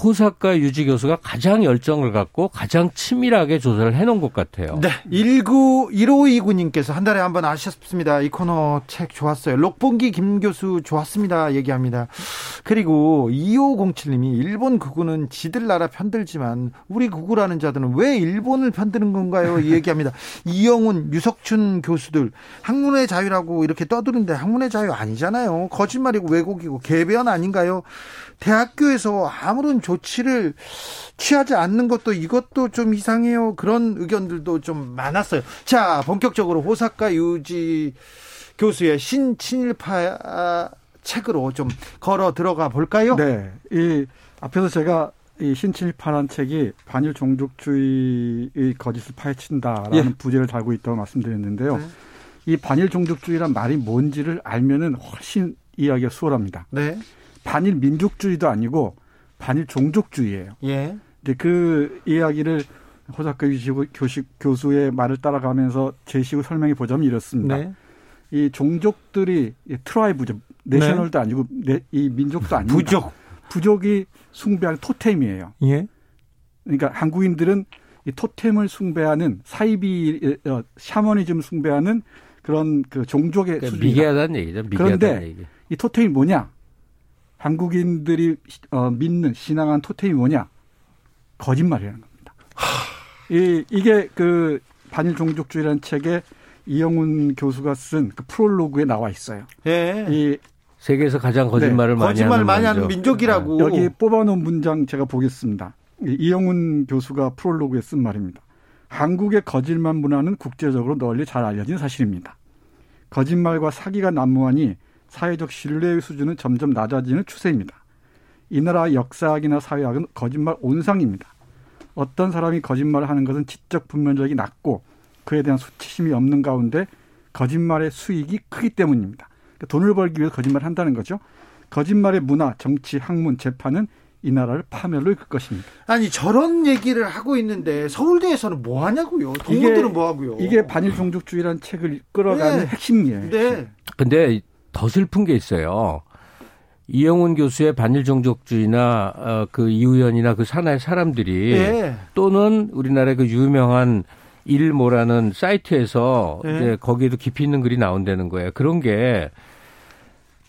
Speaker 7: 호사카 유지 교수가 가장 열정을 갖고 가장 치밀하게 조사를 해놓은 것 같아요.
Speaker 2: 네. 19, 1529님께서 한 달에 한 번 아셨습니다. 이 코너 책 좋았어요. 록봉기 김 교수 좋았습니다. 얘기합니다. 그리고 2507님이 일본 극우는 지들 나라 편들지만 우리 극우라는 자들은 왜 일본을 편드는 건가요? 이 얘기합니다. *laughs* 이영훈, 유석춘 교수들 학문의 자유라고 이렇게 떠드는데 학문의 자유 아니잖아요. 거짓말이고 왜곡이고 개변 아닌가요? 대학교에서 아무런 조치를 취하지 않는 것도 이것도 좀 이상해요. 그런 의견들도 좀 많았어요. 자, 본격적으로 호사카 유지 교수의 신친일파 책으로 좀 걸어 들어가 볼까요?
Speaker 8: 네. 이 앞에서 제가 이 신친일파란 책이 반일 종족주의의 거짓을 파헤친다라는 예. 부제를 달고 있다고 말씀드렸는데요. 네. 이 반일 종족주의란 말이 뭔지를 알면은 훨씬 이야기가 수월합니다. 네. 반일 민족주의도 아니고 반일 종족주의예요. 예. 근데 그 이야기를 호사카 교식 교수의 말을 따라가면서 제시고 설명해 보자면 이렇습니다. 네. 이 종족들이 tribe죠. national도 네. 아니고 이 민족도 아니고
Speaker 2: 부족.
Speaker 8: 부족이 숭배하는 토템이에요. 예. 그러니까 한국인들은 이 토템을 숭배하는 사이비 어, 샤머니즘 숭배하는 그런 그 종족의
Speaker 7: 그러니까 미개하다는 얘기죠. 미개하다는
Speaker 8: 그런데 얘기. 이 토템이 뭐냐? 한국인들이 어, 믿는 신앙한 토템이 뭐냐? 거짓말이라는 겁니다. 이, 이게 그 반일 종족주의라는 책에 이영훈 교수가 쓴 그 프롤로그에 나와 있어요.
Speaker 7: 예. 이 세계에서 가장 거짓말을 네. 많이
Speaker 2: 거짓말
Speaker 7: 하는
Speaker 2: 많이 하는 민족이라고.
Speaker 8: 여기 뽑아놓은 문장 제가 보겠습니다. 이영훈 교수가 프롤로그에 쓴 말입니다. 한국의 거짓말 문화는 국제적으로 널리 잘 알려진 사실입니다. 거짓말과 사기가 난무하니 사회적 신뢰의 수준은 점점 낮아지는 추세입니다. 이 나라 역사학이나 사회학은 거짓말 온상입니다. 어떤 사람이 거짓말을 하는 것은 지적 분별력이 낮고 그에 대한 수치심이 없는 가운데 거짓말의 수익이 크기 때문입니다. 그러니까 돈을 벌기 위해서 거짓말을 한다는 거죠. 거짓말의 문화, 정치, 학문, 재판은 이 나라를 파멸로 이끌 것입니다.
Speaker 2: 아니 저런 얘기를 하고 있는데 서울대에서는 뭐 하냐고요? 동문들은 뭐 하고요?
Speaker 8: 이게 반일 종족주의라는 책을 끌어가는 네. 핵심이에요. 네.
Speaker 7: 근데 더 슬픈 게 있어요. 이영훈 교수의 반일 종족주의나 어, 그 이우연이나 그 산하의 사람들이 네. 또는 우리나라의 그 유명한 일모라는 사이트에서 네. 이제 거기에도 깊이 있는 글이 나온다는 거예요. 그런 게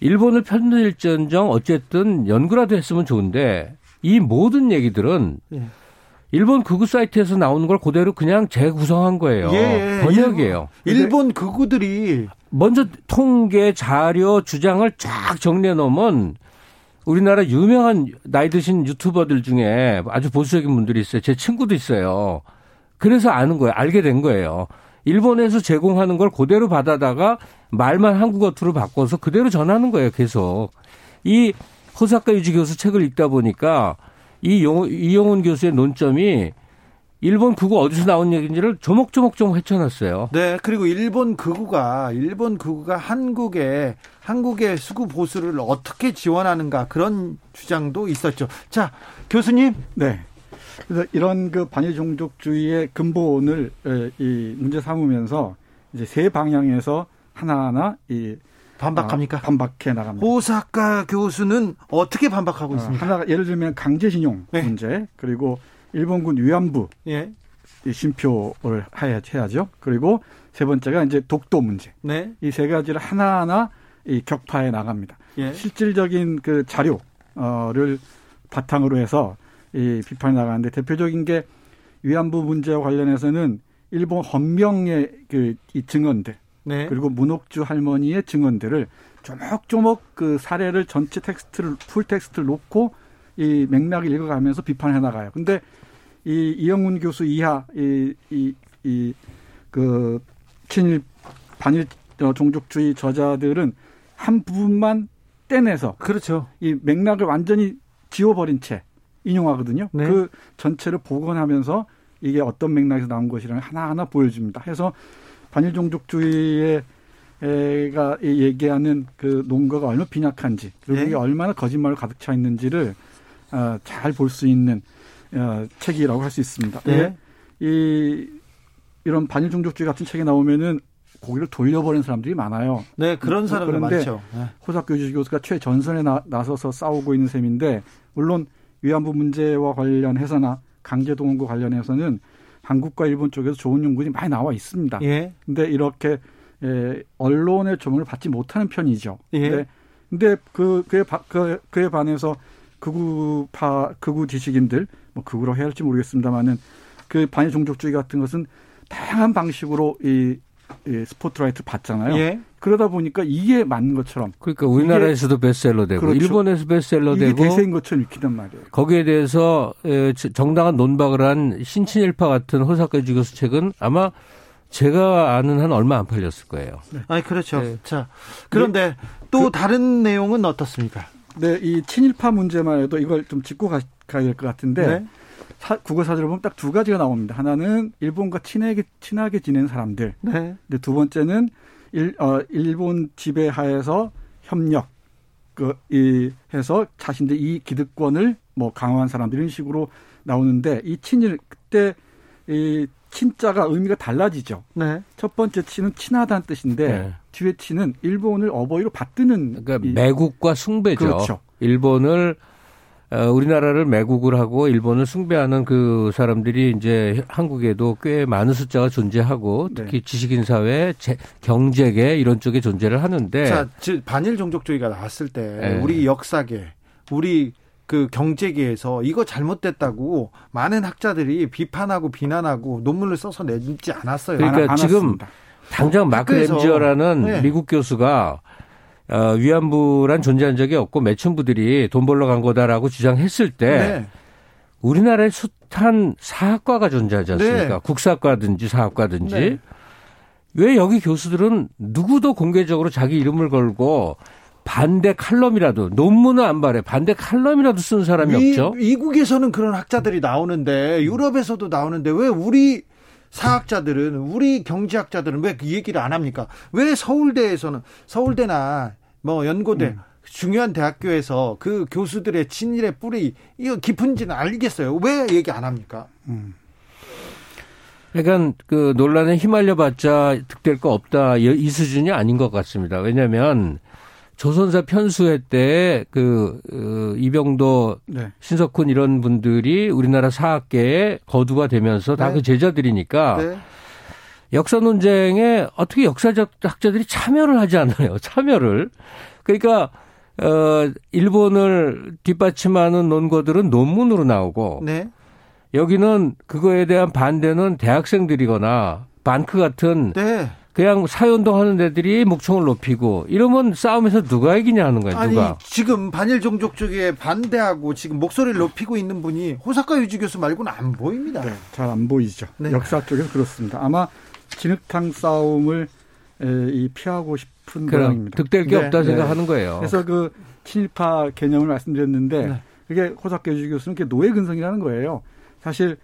Speaker 7: 일본을 편들일전정 어쨌든 연구라도 했으면 좋은데 이 모든 얘기들은 네. 일본 극우 사이트에서 나오는 걸 그대로 그냥 재구성한 거예요. 예, 예. 번역이에요.
Speaker 2: 일본 극우들이
Speaker 7: 먼저 통계, 자료, 주장을 쫙 정리해 놓으면 우리나라 유명한 나이 드신 유튜버들 중에 아주 보수적인 분들이 있어요. 제 친구도 있어요. 그래서 아는 거예요. 알게 된 거예요. 일본에서 제공하는 걸 그대로 받아다가 말만 한국어 투로 바꿔서 그대로 전하는 거예요. 계속. 이 호사카 유지 교수 책을 읽다 보니까 이 용, 이영훈 교수의 논점이 일본 극우 어디서 나온 얘기인지를 조목조목 좀 헤쳐놨어요.
Speaker 2: 네, 그리고 일본 극우가 일본 극우가 한국의 한국의 수구 보수를 어떻게 지원하는가 그런 주장도 있었죠. 자, 교수님.
Speaker 8: 네. 그래서 이런 그 반일 종족주의의 근본을 이 문제 삼으면서 이제 세 방향에서 하나하나 이
Speaker 2: 반박합니까?
Speaker 8: 아, 반박해 나갑니다.
Speaker 2: 호사카 교수는 어떻게 반박하고
Speaker 8: 어,
Speaker 2: 있습니까?
Speaker 8: 하나가 예를 들면 강제징용
Speaker 2: 네.
Speaker 8: 문제 그리고 일본군 위안부
Speaker 2: 예.
Speaker 8: 이 심표를 해야, 해야죠. 그리고 세 번째가 이제 독도 문제.
Speaker 2: 네.
Speaker 8: 이세 가지를 하나하나 이 격파해 나갑니다.
Speaker 2: 예.
Speaker 8: 실질적인 그 자료를 바탕으로 해서 이 비판이 나가는데 대표적인 게 위안부 문제와 관련해서는 일본 헌병의 그 이 증언들
Speaker 2: 네.
Speaker 8: 그리고 문옥주 할머니의 증언들을 조목조목 그 사례를 전체 텍스트를 full text를 놓고 이 맥락을 읽어가면서 비판해 나가요. 근데 이 이영훈 교수 이하 이이이그 친일 반일 어, 종족주의 저자들은 한 부분만 떼내서
Speaker 2: 그렇죠.
Speaker 8: 이 맥락을 완전히 지워버린 채 인용하거든요.
Speaker 2: 네.
Speaker 8: 그 전체를 복원하면서 이게 어떤 맥락에서 나온 것이라는 하나하나 보여줍니다. 해서 반일 종족주의의 가 얘기하는 그 논거가 얼마나 빈약한지 그리고
Speaker 2: 네.
Speaker 8: 이게 얼마나 거짓말로 가득 차 있는지를 어, 잘볼 수 있는 어, 책이라고 할 수 있습니다.
Speaker 2: 네.
Speaker 8: 이 이런 반일 종족주의 같은 책이 나오면은 고개를 돌려버리는 사람들이 많아요.
Speaker 2: 네, 그런 사람들
Speaker 8: 그런데
Speaker 2: 많죠. 네.
Speaker 8: 호사교 교수가 최전선에 나, 나서서 싸우고 있는 셈인데 물론 위안부 문제와 관련해서나 강제동원과 관련해서는 한국과 일본 쪽에서 좋은 연구들이 많이 나와 있습니다.
Speaker 2: 예.
Speaker 8: 근데 이렇게 에, 언론의 조명을 받지 못하는 편이죠.
Speaker 2: 예.
Speaker 8: 근데, 근데 그 그에 바, 그, 그에 반해서 극우파 극우 지식인들 뭐 극우로 해야 할지 모르겠습니다만은 그 반일 종족주의 같은 것은 다양한 방식으로 이, 이 스포트라이트 받잖아요.
Speaker 2: 예.
Speaker 8: 그러다 보니까 이게 맞는 것처럼
Speaker 7: 그러니까 우리나라에서도 베스트셀러 되고
Speaker 8: 그렇죠.
Speaker 7: 일본에서 베스트셀러
Speaker 8: 이게
Speaker 7: 되고
Speaker 8: 대세인 것처럼 읽히단 말이에요.
Speaker 7: 거기에 대해서 에, 정당한 논박을 한 신친일파 같은 호사카 주교수 책은 아마 제가 아는 한 얼마 안 팔렸을 거예요.
Speaker 2: 아니 그렇죠.
Speaker 7: 네.
Speaker 2: 자, 그런데 또 다른 내용은 어떻습니까?
Speaker 8: 네, 이 친일파 문제만 해도 이걸 좀 짚고 가, 가야 될 것 같은데
Speaker 2: 네.
Speaker 8: 사- 국어 사전을 보면 딱 두 가지가 나옵니다. 하나는 일본과 친하게 친하게 지낸 사람들.
Speaker 2: 네.
Speaker 8: 근데 두 번째는 일, 어, 일본 지배하에서 협력 그, 이, 해서 자신들 이 기득권을 뭐 강화한 사람들 이런 식으로 나오는데 이 친일 그때 이 친자가 의미가 달라지죠.
Speaker 2: 네.
Speaker 8: 첫 번째 친은 친하다는 뜻인데
Speaker 7: 네.
Speaker 8: 뒤에 친은 일본을 어버이로 받드는
Speaker 7: 그러니까
Speaker 8: 이-
Speaker 7: 매국과 숭배죠.
Speaker 8: 그렇죠.
Speaker 7: 일본을 어, 우리나라를 매국을 하고 일본을 숭배하는 그 사람들이 이제 한국에도 꽤 많은 숫자가 존재하고
Speaker 8: 네.
Speaker 7: 특히 지식인 사회, 제- 경제계 이런 쪽에 존재를 하는데
Speaker 2: 자, 즉 반일 종족주의가 나왔을 때
Speaker 7: 네.
Speaker 2: 우리 역사계, 우리 그 경제계에서 이거 잘못됐다고 많은 학자들이 비판하고 비난하고 논문을 써서 내지 않았어요.
Speaker 7: 그러니까
Speaker 8: 안-
Speaker 7: 지금. 당장 마크 램지어라는
Speaker 2: 네.
Speaker 7: 미국 교수가 어, 위안부란 존재한 적이 없고 매춘부들이 돈 벌러 간 거다라고 주장했을 때
Speaker 2: 네.
Speaker 7: 우리나라에 숱한 사학과가 존재하지 않습니까?
Speaker 2: 네.
Speaker 7: 국사과든지 사학과든지.
Speaker 2: 네.
Speaker 7: 왜 여기 교수들은 누구도 공개적으로 자기 이름을 걸고 반대 칼럼이라도 논문은 안 발해 반대 칼럼이라도 쓴 사람이
Speaker 2: 미,
Speaker 7: 없죠.
Speaker 2: 미국에서는 그런 학자들이 나오는데 유럽에서도 나오는데 왜 우리 사학자들은 우리 경제학자들은 왜 그 얘기를 안 합니까? 왜 서울대에서는 서울대나 뭐 연고대
Speaker 7: 음.
Speaker 2: 중요한 대학교에서 그 교수들의 친일의 뿌리 이거 깊은지는 알겠어요. 왜 얘기 안 합니까?
Speaker 7: 그러니까 그 논란에 휘말려봤자 득될 거 없다 이- 이 수준이 아닌 것 같습니다. 왜냐하면 조선사 편수회 때그 어, 이병도
Speaker 8: 네.
Speaker 7: 신석훈 이런 분들이 우리나라 사학계에 거두가 되면서 다
Speaker 2: 네.
Speaker 7: 그 제자들이니까
Speaker 2: 네.
Speaker 7: 역사 논쟁에 어떻게 역사적 학자들이 참여를 하지 않아요. *laughs* 참여를. 그러니까 어 일본을 뒷받침하는 논거들은 논문으로 나오고
Speaker 2: 네.
Speaker 7: 여기는 그거에 대한 반대는 대학생들이거나 반크 같은
Speaker 2: 네.
Speaker 7: 그냥 사회운동 하는 애들이 목청을 높이고 이러면 싸움에서 누가 이기냐 하는 거예요.
Speaker 2: 아니
Speaker 7: 누가.
Speaker 2: 지금 반일 종족 쪽에 반대하고 지금 목소리를 높이고 있는 분이 호사카 유지 교수 말고는 안 보입니다.
Speaker 8: 네, 잘안 보이죠.
Speaker 2: 네.
Speaker 8: 역사 쪽에서 그렇습니다. 아마 진흙탕 싸움을 에, 이 피하고 싶은 모양입니다.
Speaker 7: 득될 게
Speaker 2: 네,
Speaker 7: 없다
Speaker 8: 네.
Speaker 7: 생각하는 거예요.
Speaker 8: 그래서 그 친일파 개념을 말씀드렸는데
Speaker 2: 네.
Speaker 8: 그게 호사케주 교수는 그게 노예 근성이라는 거예요. 사실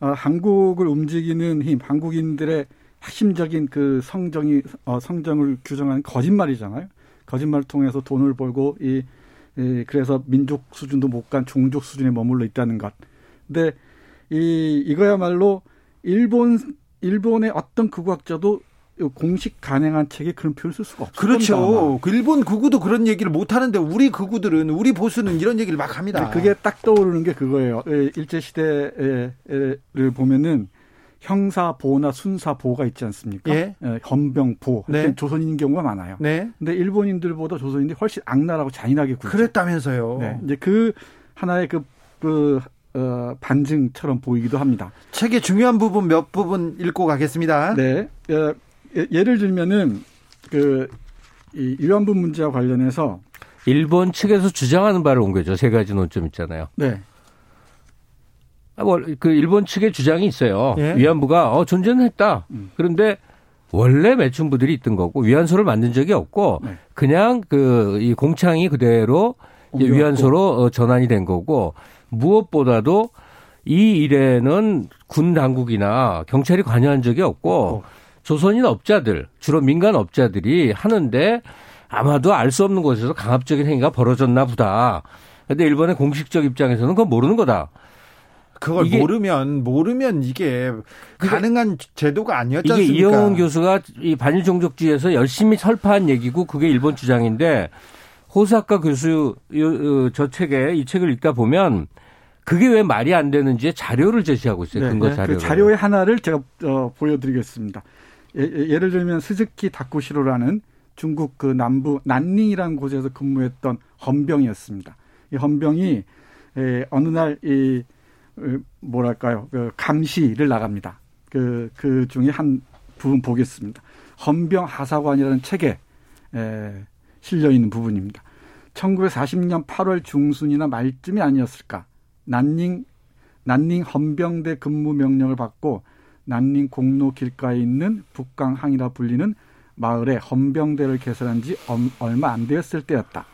Speaker 8: 어, 한국을 움직이는 힘, 한국인들의 핵심적인 그 성정이 어, 성정을 규정하는 거짓말이잖아요. 거짓말을 통해서 돈을 벌고 이, 이 그래서 민족 수준도 못 간 종족 수준에 머물러 있다는 것. 근데 이 이거야말로 일본 일본의 어떤 극우학자도 공식 가능한 책에 그런 표현을 쓸 수가 없어요.
Speaker 2: 그렇죠. 그 일본 극우도 그런 얘기를 못 하는데 우리 극우들은 우리 보수는 이런 얘기를 막 합니다.
Speaker 8: 그게 딱 떠오르는 게 그거예요. 예, 일제 시대를 보면은 형사 보나 순사 보가 있지 않습니까? 예. 헌병 보. 네. 조선인인 경우가 많아요. 네. 근데 일본인들보다 조선인들이 훨씬 악랄하고 잔인하게 굴죠.
Speaker 2: 그랬다면서요. 네.
Speaker 8: 이제 그 하나의 그, 그 어, 반증처럼 보이기도 합니다.
Speaker 2: 책의 중요한 부분 몇 부분 읽고 가겠습니다.
Speaker 8: 네. 어, 예를 들면은 그이 위안부 문제와 관련해서
Speaker 7: 일본 측에서 주장하는 바를 옮겨죠. 세 가지 논점 있잖아요.
Speaker 8: 네.
Speaker 7: 그 일본 측의 주장이 있어요. 예? 위안부가 어, 존재는 했다. 음. 그런데 원래 매춘부들이 있던 거고 위안소를 만든 적이 없고 네. 그냥 그 이 공창이 그대로 위안소로 어, 전환이 된 거고 무엇보다도 이 일에는 군 당국이나 경찰이 관여한 적이 없고 어. 조선인 업자들 주로 민간 업자들이 하는데 아마도 알 수 없는 곳에서 강압적인 행위가 벌어졌나 보다. 근데 일본의 공식적 입장에서는 그건 모르는 거다.
Speaker 2: 그걸 모르면 모르면 이게 가능한 제도가 아니었지 않습니까?
Speaker 7: 이게 이영훈 교수가 이 반일 종족주의에서 열심히 설파한 얘기고 그게 일본 주장인데 호사카 교수 저 책에 이 책을 읽다 보면 그게 왜 말이 안 되는지 자료를 제시하고 있어요. 네, 근거 자료.
Speaker 8: 그 자료의 하나를 제가 어, 보여드리겠습니다. 예, 를 들면 스즈키 다쿠시로라는 중국 그 남부 난닝이라는 곳에서 근무했던 헌병이었습니다. 이 헌병이 에, 어느 날이 어, 뭐랄까요 그 감시를 나갑니다. 그, 그 중에 한 부분 보겠습니다. 헌병 하사관이라는 책에 에, 실려 있는 부분입니다. 1940년 8월 중순이나 말쯤이 아니었을까. 난닝 난닝 헌병대 근무 명령을 받고 난닝 공로 길가에 있는 북강항이라 불리는 마을에 헌병대를 개설한 지 얼마 안 되었을 때였다.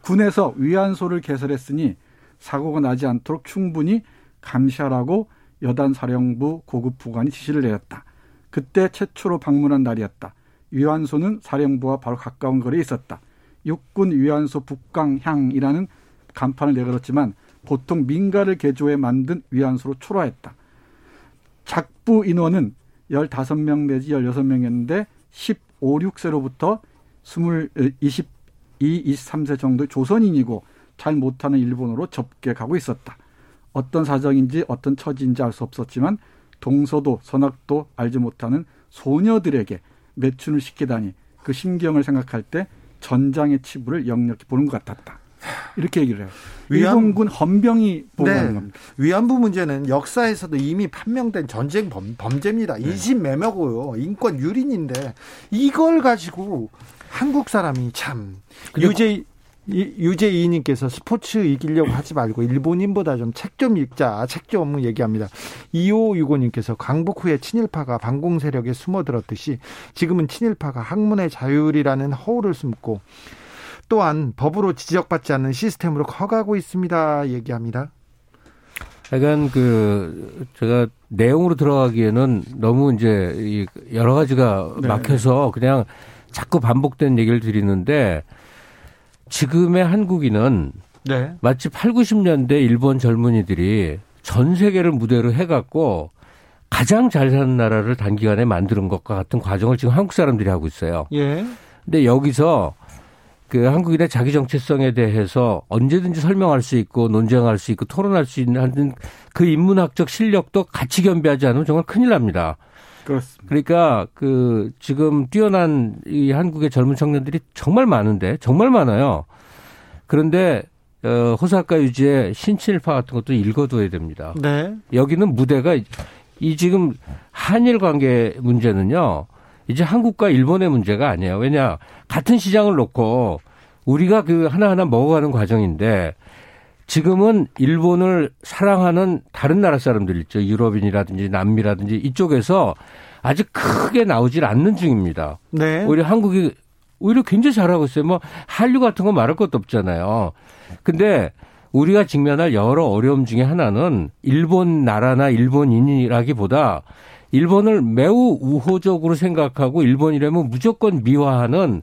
Speaker 8: 군에서 위안소를 개설했으니 사고가 나지 않도록 충분히 감시하라고 여단 사령부 고급 부관이 지시를 내렸다. 그때 최초로 방문한 날이었다. 위안소는 사령부와 바로 가까운 거리에 있었다. 육군 위안소 북강향이라는 간판을 내걸었지만 보통 민가를 개조해 만든 위안소로 초라했다. 작부 인원은 15명 내지 16명이었는데 15, 6세로부터 20, 22, 23세 정도의 조선인이고 잘 못하는 일본어로 접객하고 있었다. 어떤 사정인지 어떤 처지인지 알 수 없었지만 동서도 서낙도 알지 못하는 소녀들에게 매춘을 시키다니 그 심경을 생각할 때 전장의 치부를 역력히 보는 것 같았다. 이렇게 얘기를 해요. 위안군 헌병이 보고하는 네. 겁니다.
Speaker 2: 위안부 문제는 역사에서도 이미 판명된 전쟁 범, 죄입니다 네. 인신매매고요. 인권 유린인데 이걸 가지고 한국 사람이 참 유죄 유재이님께서 스포츠 이기려고 하지 말고 일본인보다 좀 책좀 읽자. 책 좀 얘기합니다. 2565님께서 광복 후에 친일파가 반공 세력에 숨어들었듯이 지금은 친일파가 학문의 자율이라는 허울을 숨고 또한 법으로 지적받지 않는 시스템으로 커가고 있습니다. 얘기합니다.
Speaker 7: 약간 그 제가 내용으로 들어가기에는 너무 이제 여러 가지가 네. 막혀서 그냥 자꾸 반복된 얘기를 드리는데 지금의 한국인은 네. 마치 8, 90년대 일본 젊은이들이 전 세계를 무대로 해갖고 가장 잘 사는 나라를 단기간에 만드는 것과 같은 과정을 지금 한국 사람들이 하고 있어요. 예. 근데 여기서 그 한국인의 자기 정체성에 대해서 언제든지 설명할 수 있고 논쟁할 수 있고 토론할 수 있는 그 인문학적 실력도 같이 겸비하지 않으면 정말 큰일 납니다.
Speaker 8: 그렇습니다.
Speaker 7: 그러니까 그 지금 뛰어난 이 한국의 젊은 청년들이 정말 많은데 정말 많아요. 그런데 어, 호사카 유지의 신친일파 같은 것도 읽어둬야 됩니다. 네. 여기는 무대가 이 지금 한일 관계 문제는요. 이제 한국과 일본의 문제가 아니에요. 왜냐 같은 시장을 놓고 우리가 그 하나하나 먹어가는 과정인데 지금은 일본을 사랑하는 다른 나라 사람들 있죠. 유럽인이라든지 남미라든지 이쪽에서 아직 크게 나오질 않는 중입니다. 네. 오히려 한국이 오히려 굉장히 잘하고 있어요. 뭐 한류 같은 거 말할 것도 없잖아요. 근데 우리가 직면할 여러 어려움 중에 하나는 일본 나라나 일본인이라기보다 일본을 매우 우호적으로 생각하고 일본이라면 무조건 미화하는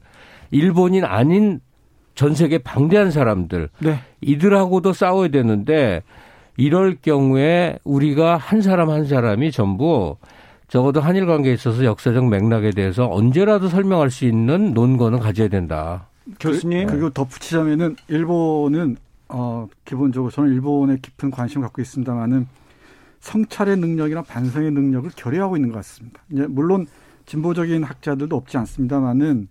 Speaker 7: 일본인 아닌 전 세계 방대한 사람들 네. 이들하고도 싸워야 되는데 이럴 경우에 우리가 한 사람 한 사람이 전부 적어도 한일 관계에 있어서 역사적 맥락에 대해서 언제라도 설명할 수 있는 논거는 가져야 된다.
Speaker 2: 교수님.
Speaker 8: 그, 리고 덧붙이자면은 일본은 어 기본적으로 저는 일본에 깊은 관심을 갖고 있습니다만은 성찰의 능력이나 반성의 능력을 결여하고 있는 것 같습니다. 물론 진보적인 학자들도 없지 않습니다만은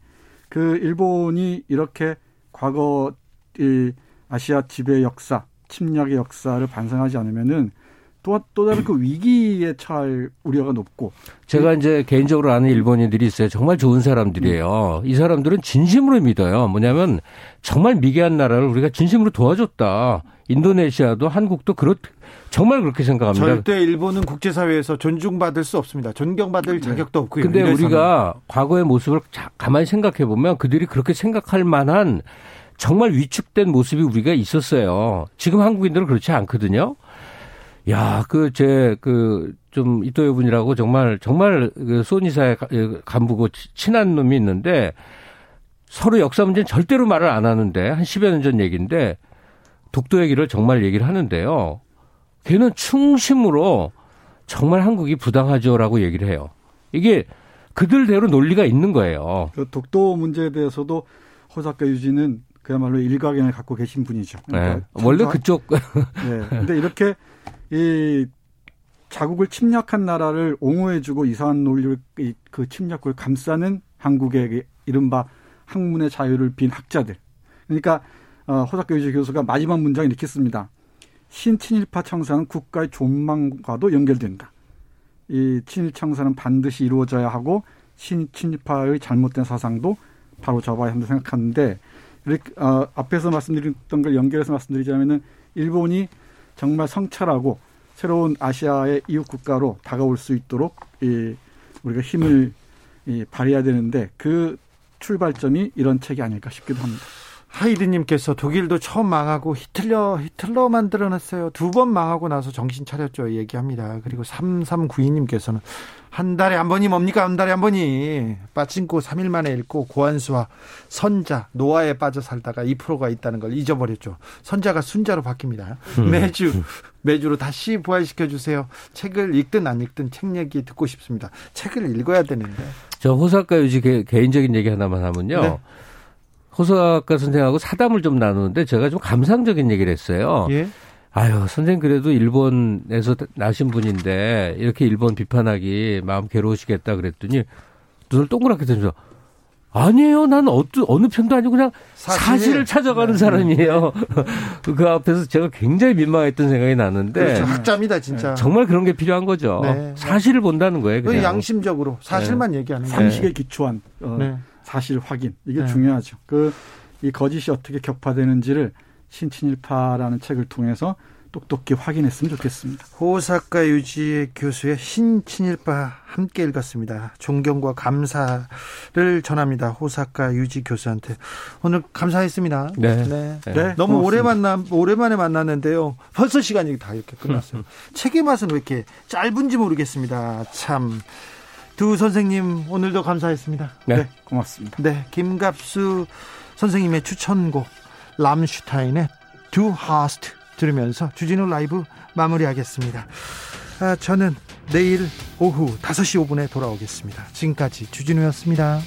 Speaker 8: 그 일본이 이렇게 과거 이 아시아 지배 역사, 침략의 역사를 반성하지 않으면은 또, 또 다른 그 위기에 처할 우려가 높고.
Speaker 7: 제가 이제 개인적으로 아는 일본인들이 있어요. 정말 좋은 사람들이에요. 이 사람들은 진심으로 믿어요. 뭐냐면 정말 미개한 나라를 우리가 진심으로 도와줬다. 인도네시아도 한국도 그렇, 정말 그렇게 생각합니다.
Speaker 2: 절대 일본은 국제사회에서 존중받을 수 없습니다. 존경받을 자격도 없고요.
Speaker 7: 근데 우리가 과거의 모습을 가만히 생각해 보면 그들이 그렇게 생각할 만한 정말 위축된 모습이 우리가 있었어요. 지금 한국인들은 그렇지 않거든요. 야, 그, 제, 그, 좀, 이토요 분이라고 정말, 정말, 그, 소니사의 간부고 친한 놈이 있는데, 서로 역사 문제는 절대로 말을 안 하는데, 한 10여 년 전 얘기인데, 독도 얘기를 정말 얘기를 하는데요. 걔는 충심으로 정말 한국이 부당하죠라고 얘기를 해요. 이게 그들대로 논리가 있는 거예요.
Speaker 8: 그 독도 문제에 대해서도 호사카 유지는 그야말로 일각견을 갖고 계신 분이죠.
Speaker 7: 그러니까 네. 원래 그쪽. *laughs*
Speaker 8: 네. 근데 이렇게 이 자국을 침략한 나라를 옹호해주고 이상한 논리를 그 침략을 감싸는 한국의 이른바 학문의 자유를 빈 학자들. 그러니까 어, 호사카 유지 교수가 마지막 문장을 이렇게 씁니다. 신친일파 청사는 국가의 존망과도 연결된다. 이 친일 청사는 반드시 이루어져야 하고 신친일파의 잘못된 사상도 바로 잡아야 한다 생각하는데 이렇게 어, 앞에서 말씀드렸던 걸 연결해서 말씀드리자면은 일본이 정말 성찰하고 새로운 아시아의 이웃 국가로 다가올 수 있도록 이 우리가 힘을 이 발휘해야 되는데 그 출발점이 이런 책이 아닐까 싶기도 합니다.
Speaker 2: 하이드님께서 독일도 처음 망하고 히틀러 히틀러 만들어냈어요. 두 번 망하고 나서 정신 차렸죠. 얘기합니다. 그리고 3392님께서는 한 달에 한 번이 뭡니까? 한 달에 한 번이 빠친코 3일 만에 읽고 고한수와 선자 노아에 빠져 살다가 2%가 있다는 걸 잊어버렸죠. 선자가 순자로 바뀝니다. 음. 매주 매주로 다시 부활시켜 주세요. 책을 읽든 안 읽든 책 얘기 듣고 싶습니다. 책을 읽어야 되는데.
Speaker 7: 저 호사카 유지 개인적인 얘기 하나만 하면요. 네. 호사카 선생하고 사담을 좀 나누는데 제가 좀 감상적인 얘기를 했어요. 예? 아유, 선생님 그래도 일본에서 나신 분인데 이렇게 일본 비판하기 마음 괴로우시겠다 그랬더니 눈을 동그랗게 던져. 아니에요. 난 어느, 어느 편도 아니고 그냥 사실. 을 찾아가는 네. 사람이에요. 네. *laughs* 그 앞에서 제가 굉장히 민망했던 생각이 나는데.
Speaker 2: 그렇죠. 학자입니다, 진짜.
Speaker 7: 정말 그런 게 필요한 거죠. 네. 사실을 본다는 거예요. 그냥.
Speaker 2: 양심적으로 사실만 네. 얘기하는
Speaker 8: 거예요. 상식에 기초한 어, 네. 사실 확인 이게 네. 중요하죠. 그 이 거짓이 어떻게 격파되는지를 신친일파라는 책을 통해서 똑똑히 확인했으면 좋겠습니다.
Speaker 2: 호사카 유지 교수의 신친일파 함께 읽었습니다. 존경과 감사를 전합니다. 호사카 유지 교수한테 오늘 감사했습니다. 네. 네. 네. 네. 너무 오래 만나 오랜만에 만났는데요. 벌써 시간이 다 이렇게 끝났어요. *laughs* 책의 맛은 왜 이렇게 짧은지 모르겠습니다. 참. 두 선생님 오늘도 감사했습니다.
Speaker 8: 네, 네. 고맙습니다.
Speaker 2: 네, 김갑수 선생님의 추천곡 람슈타인의 두 하스트 들으면서 주진우 라이브 마무리하겠습니다. 아, 저는 내일 오후 5시 5분에 돌아오겠습니다. 지금까지 주진우였습니다.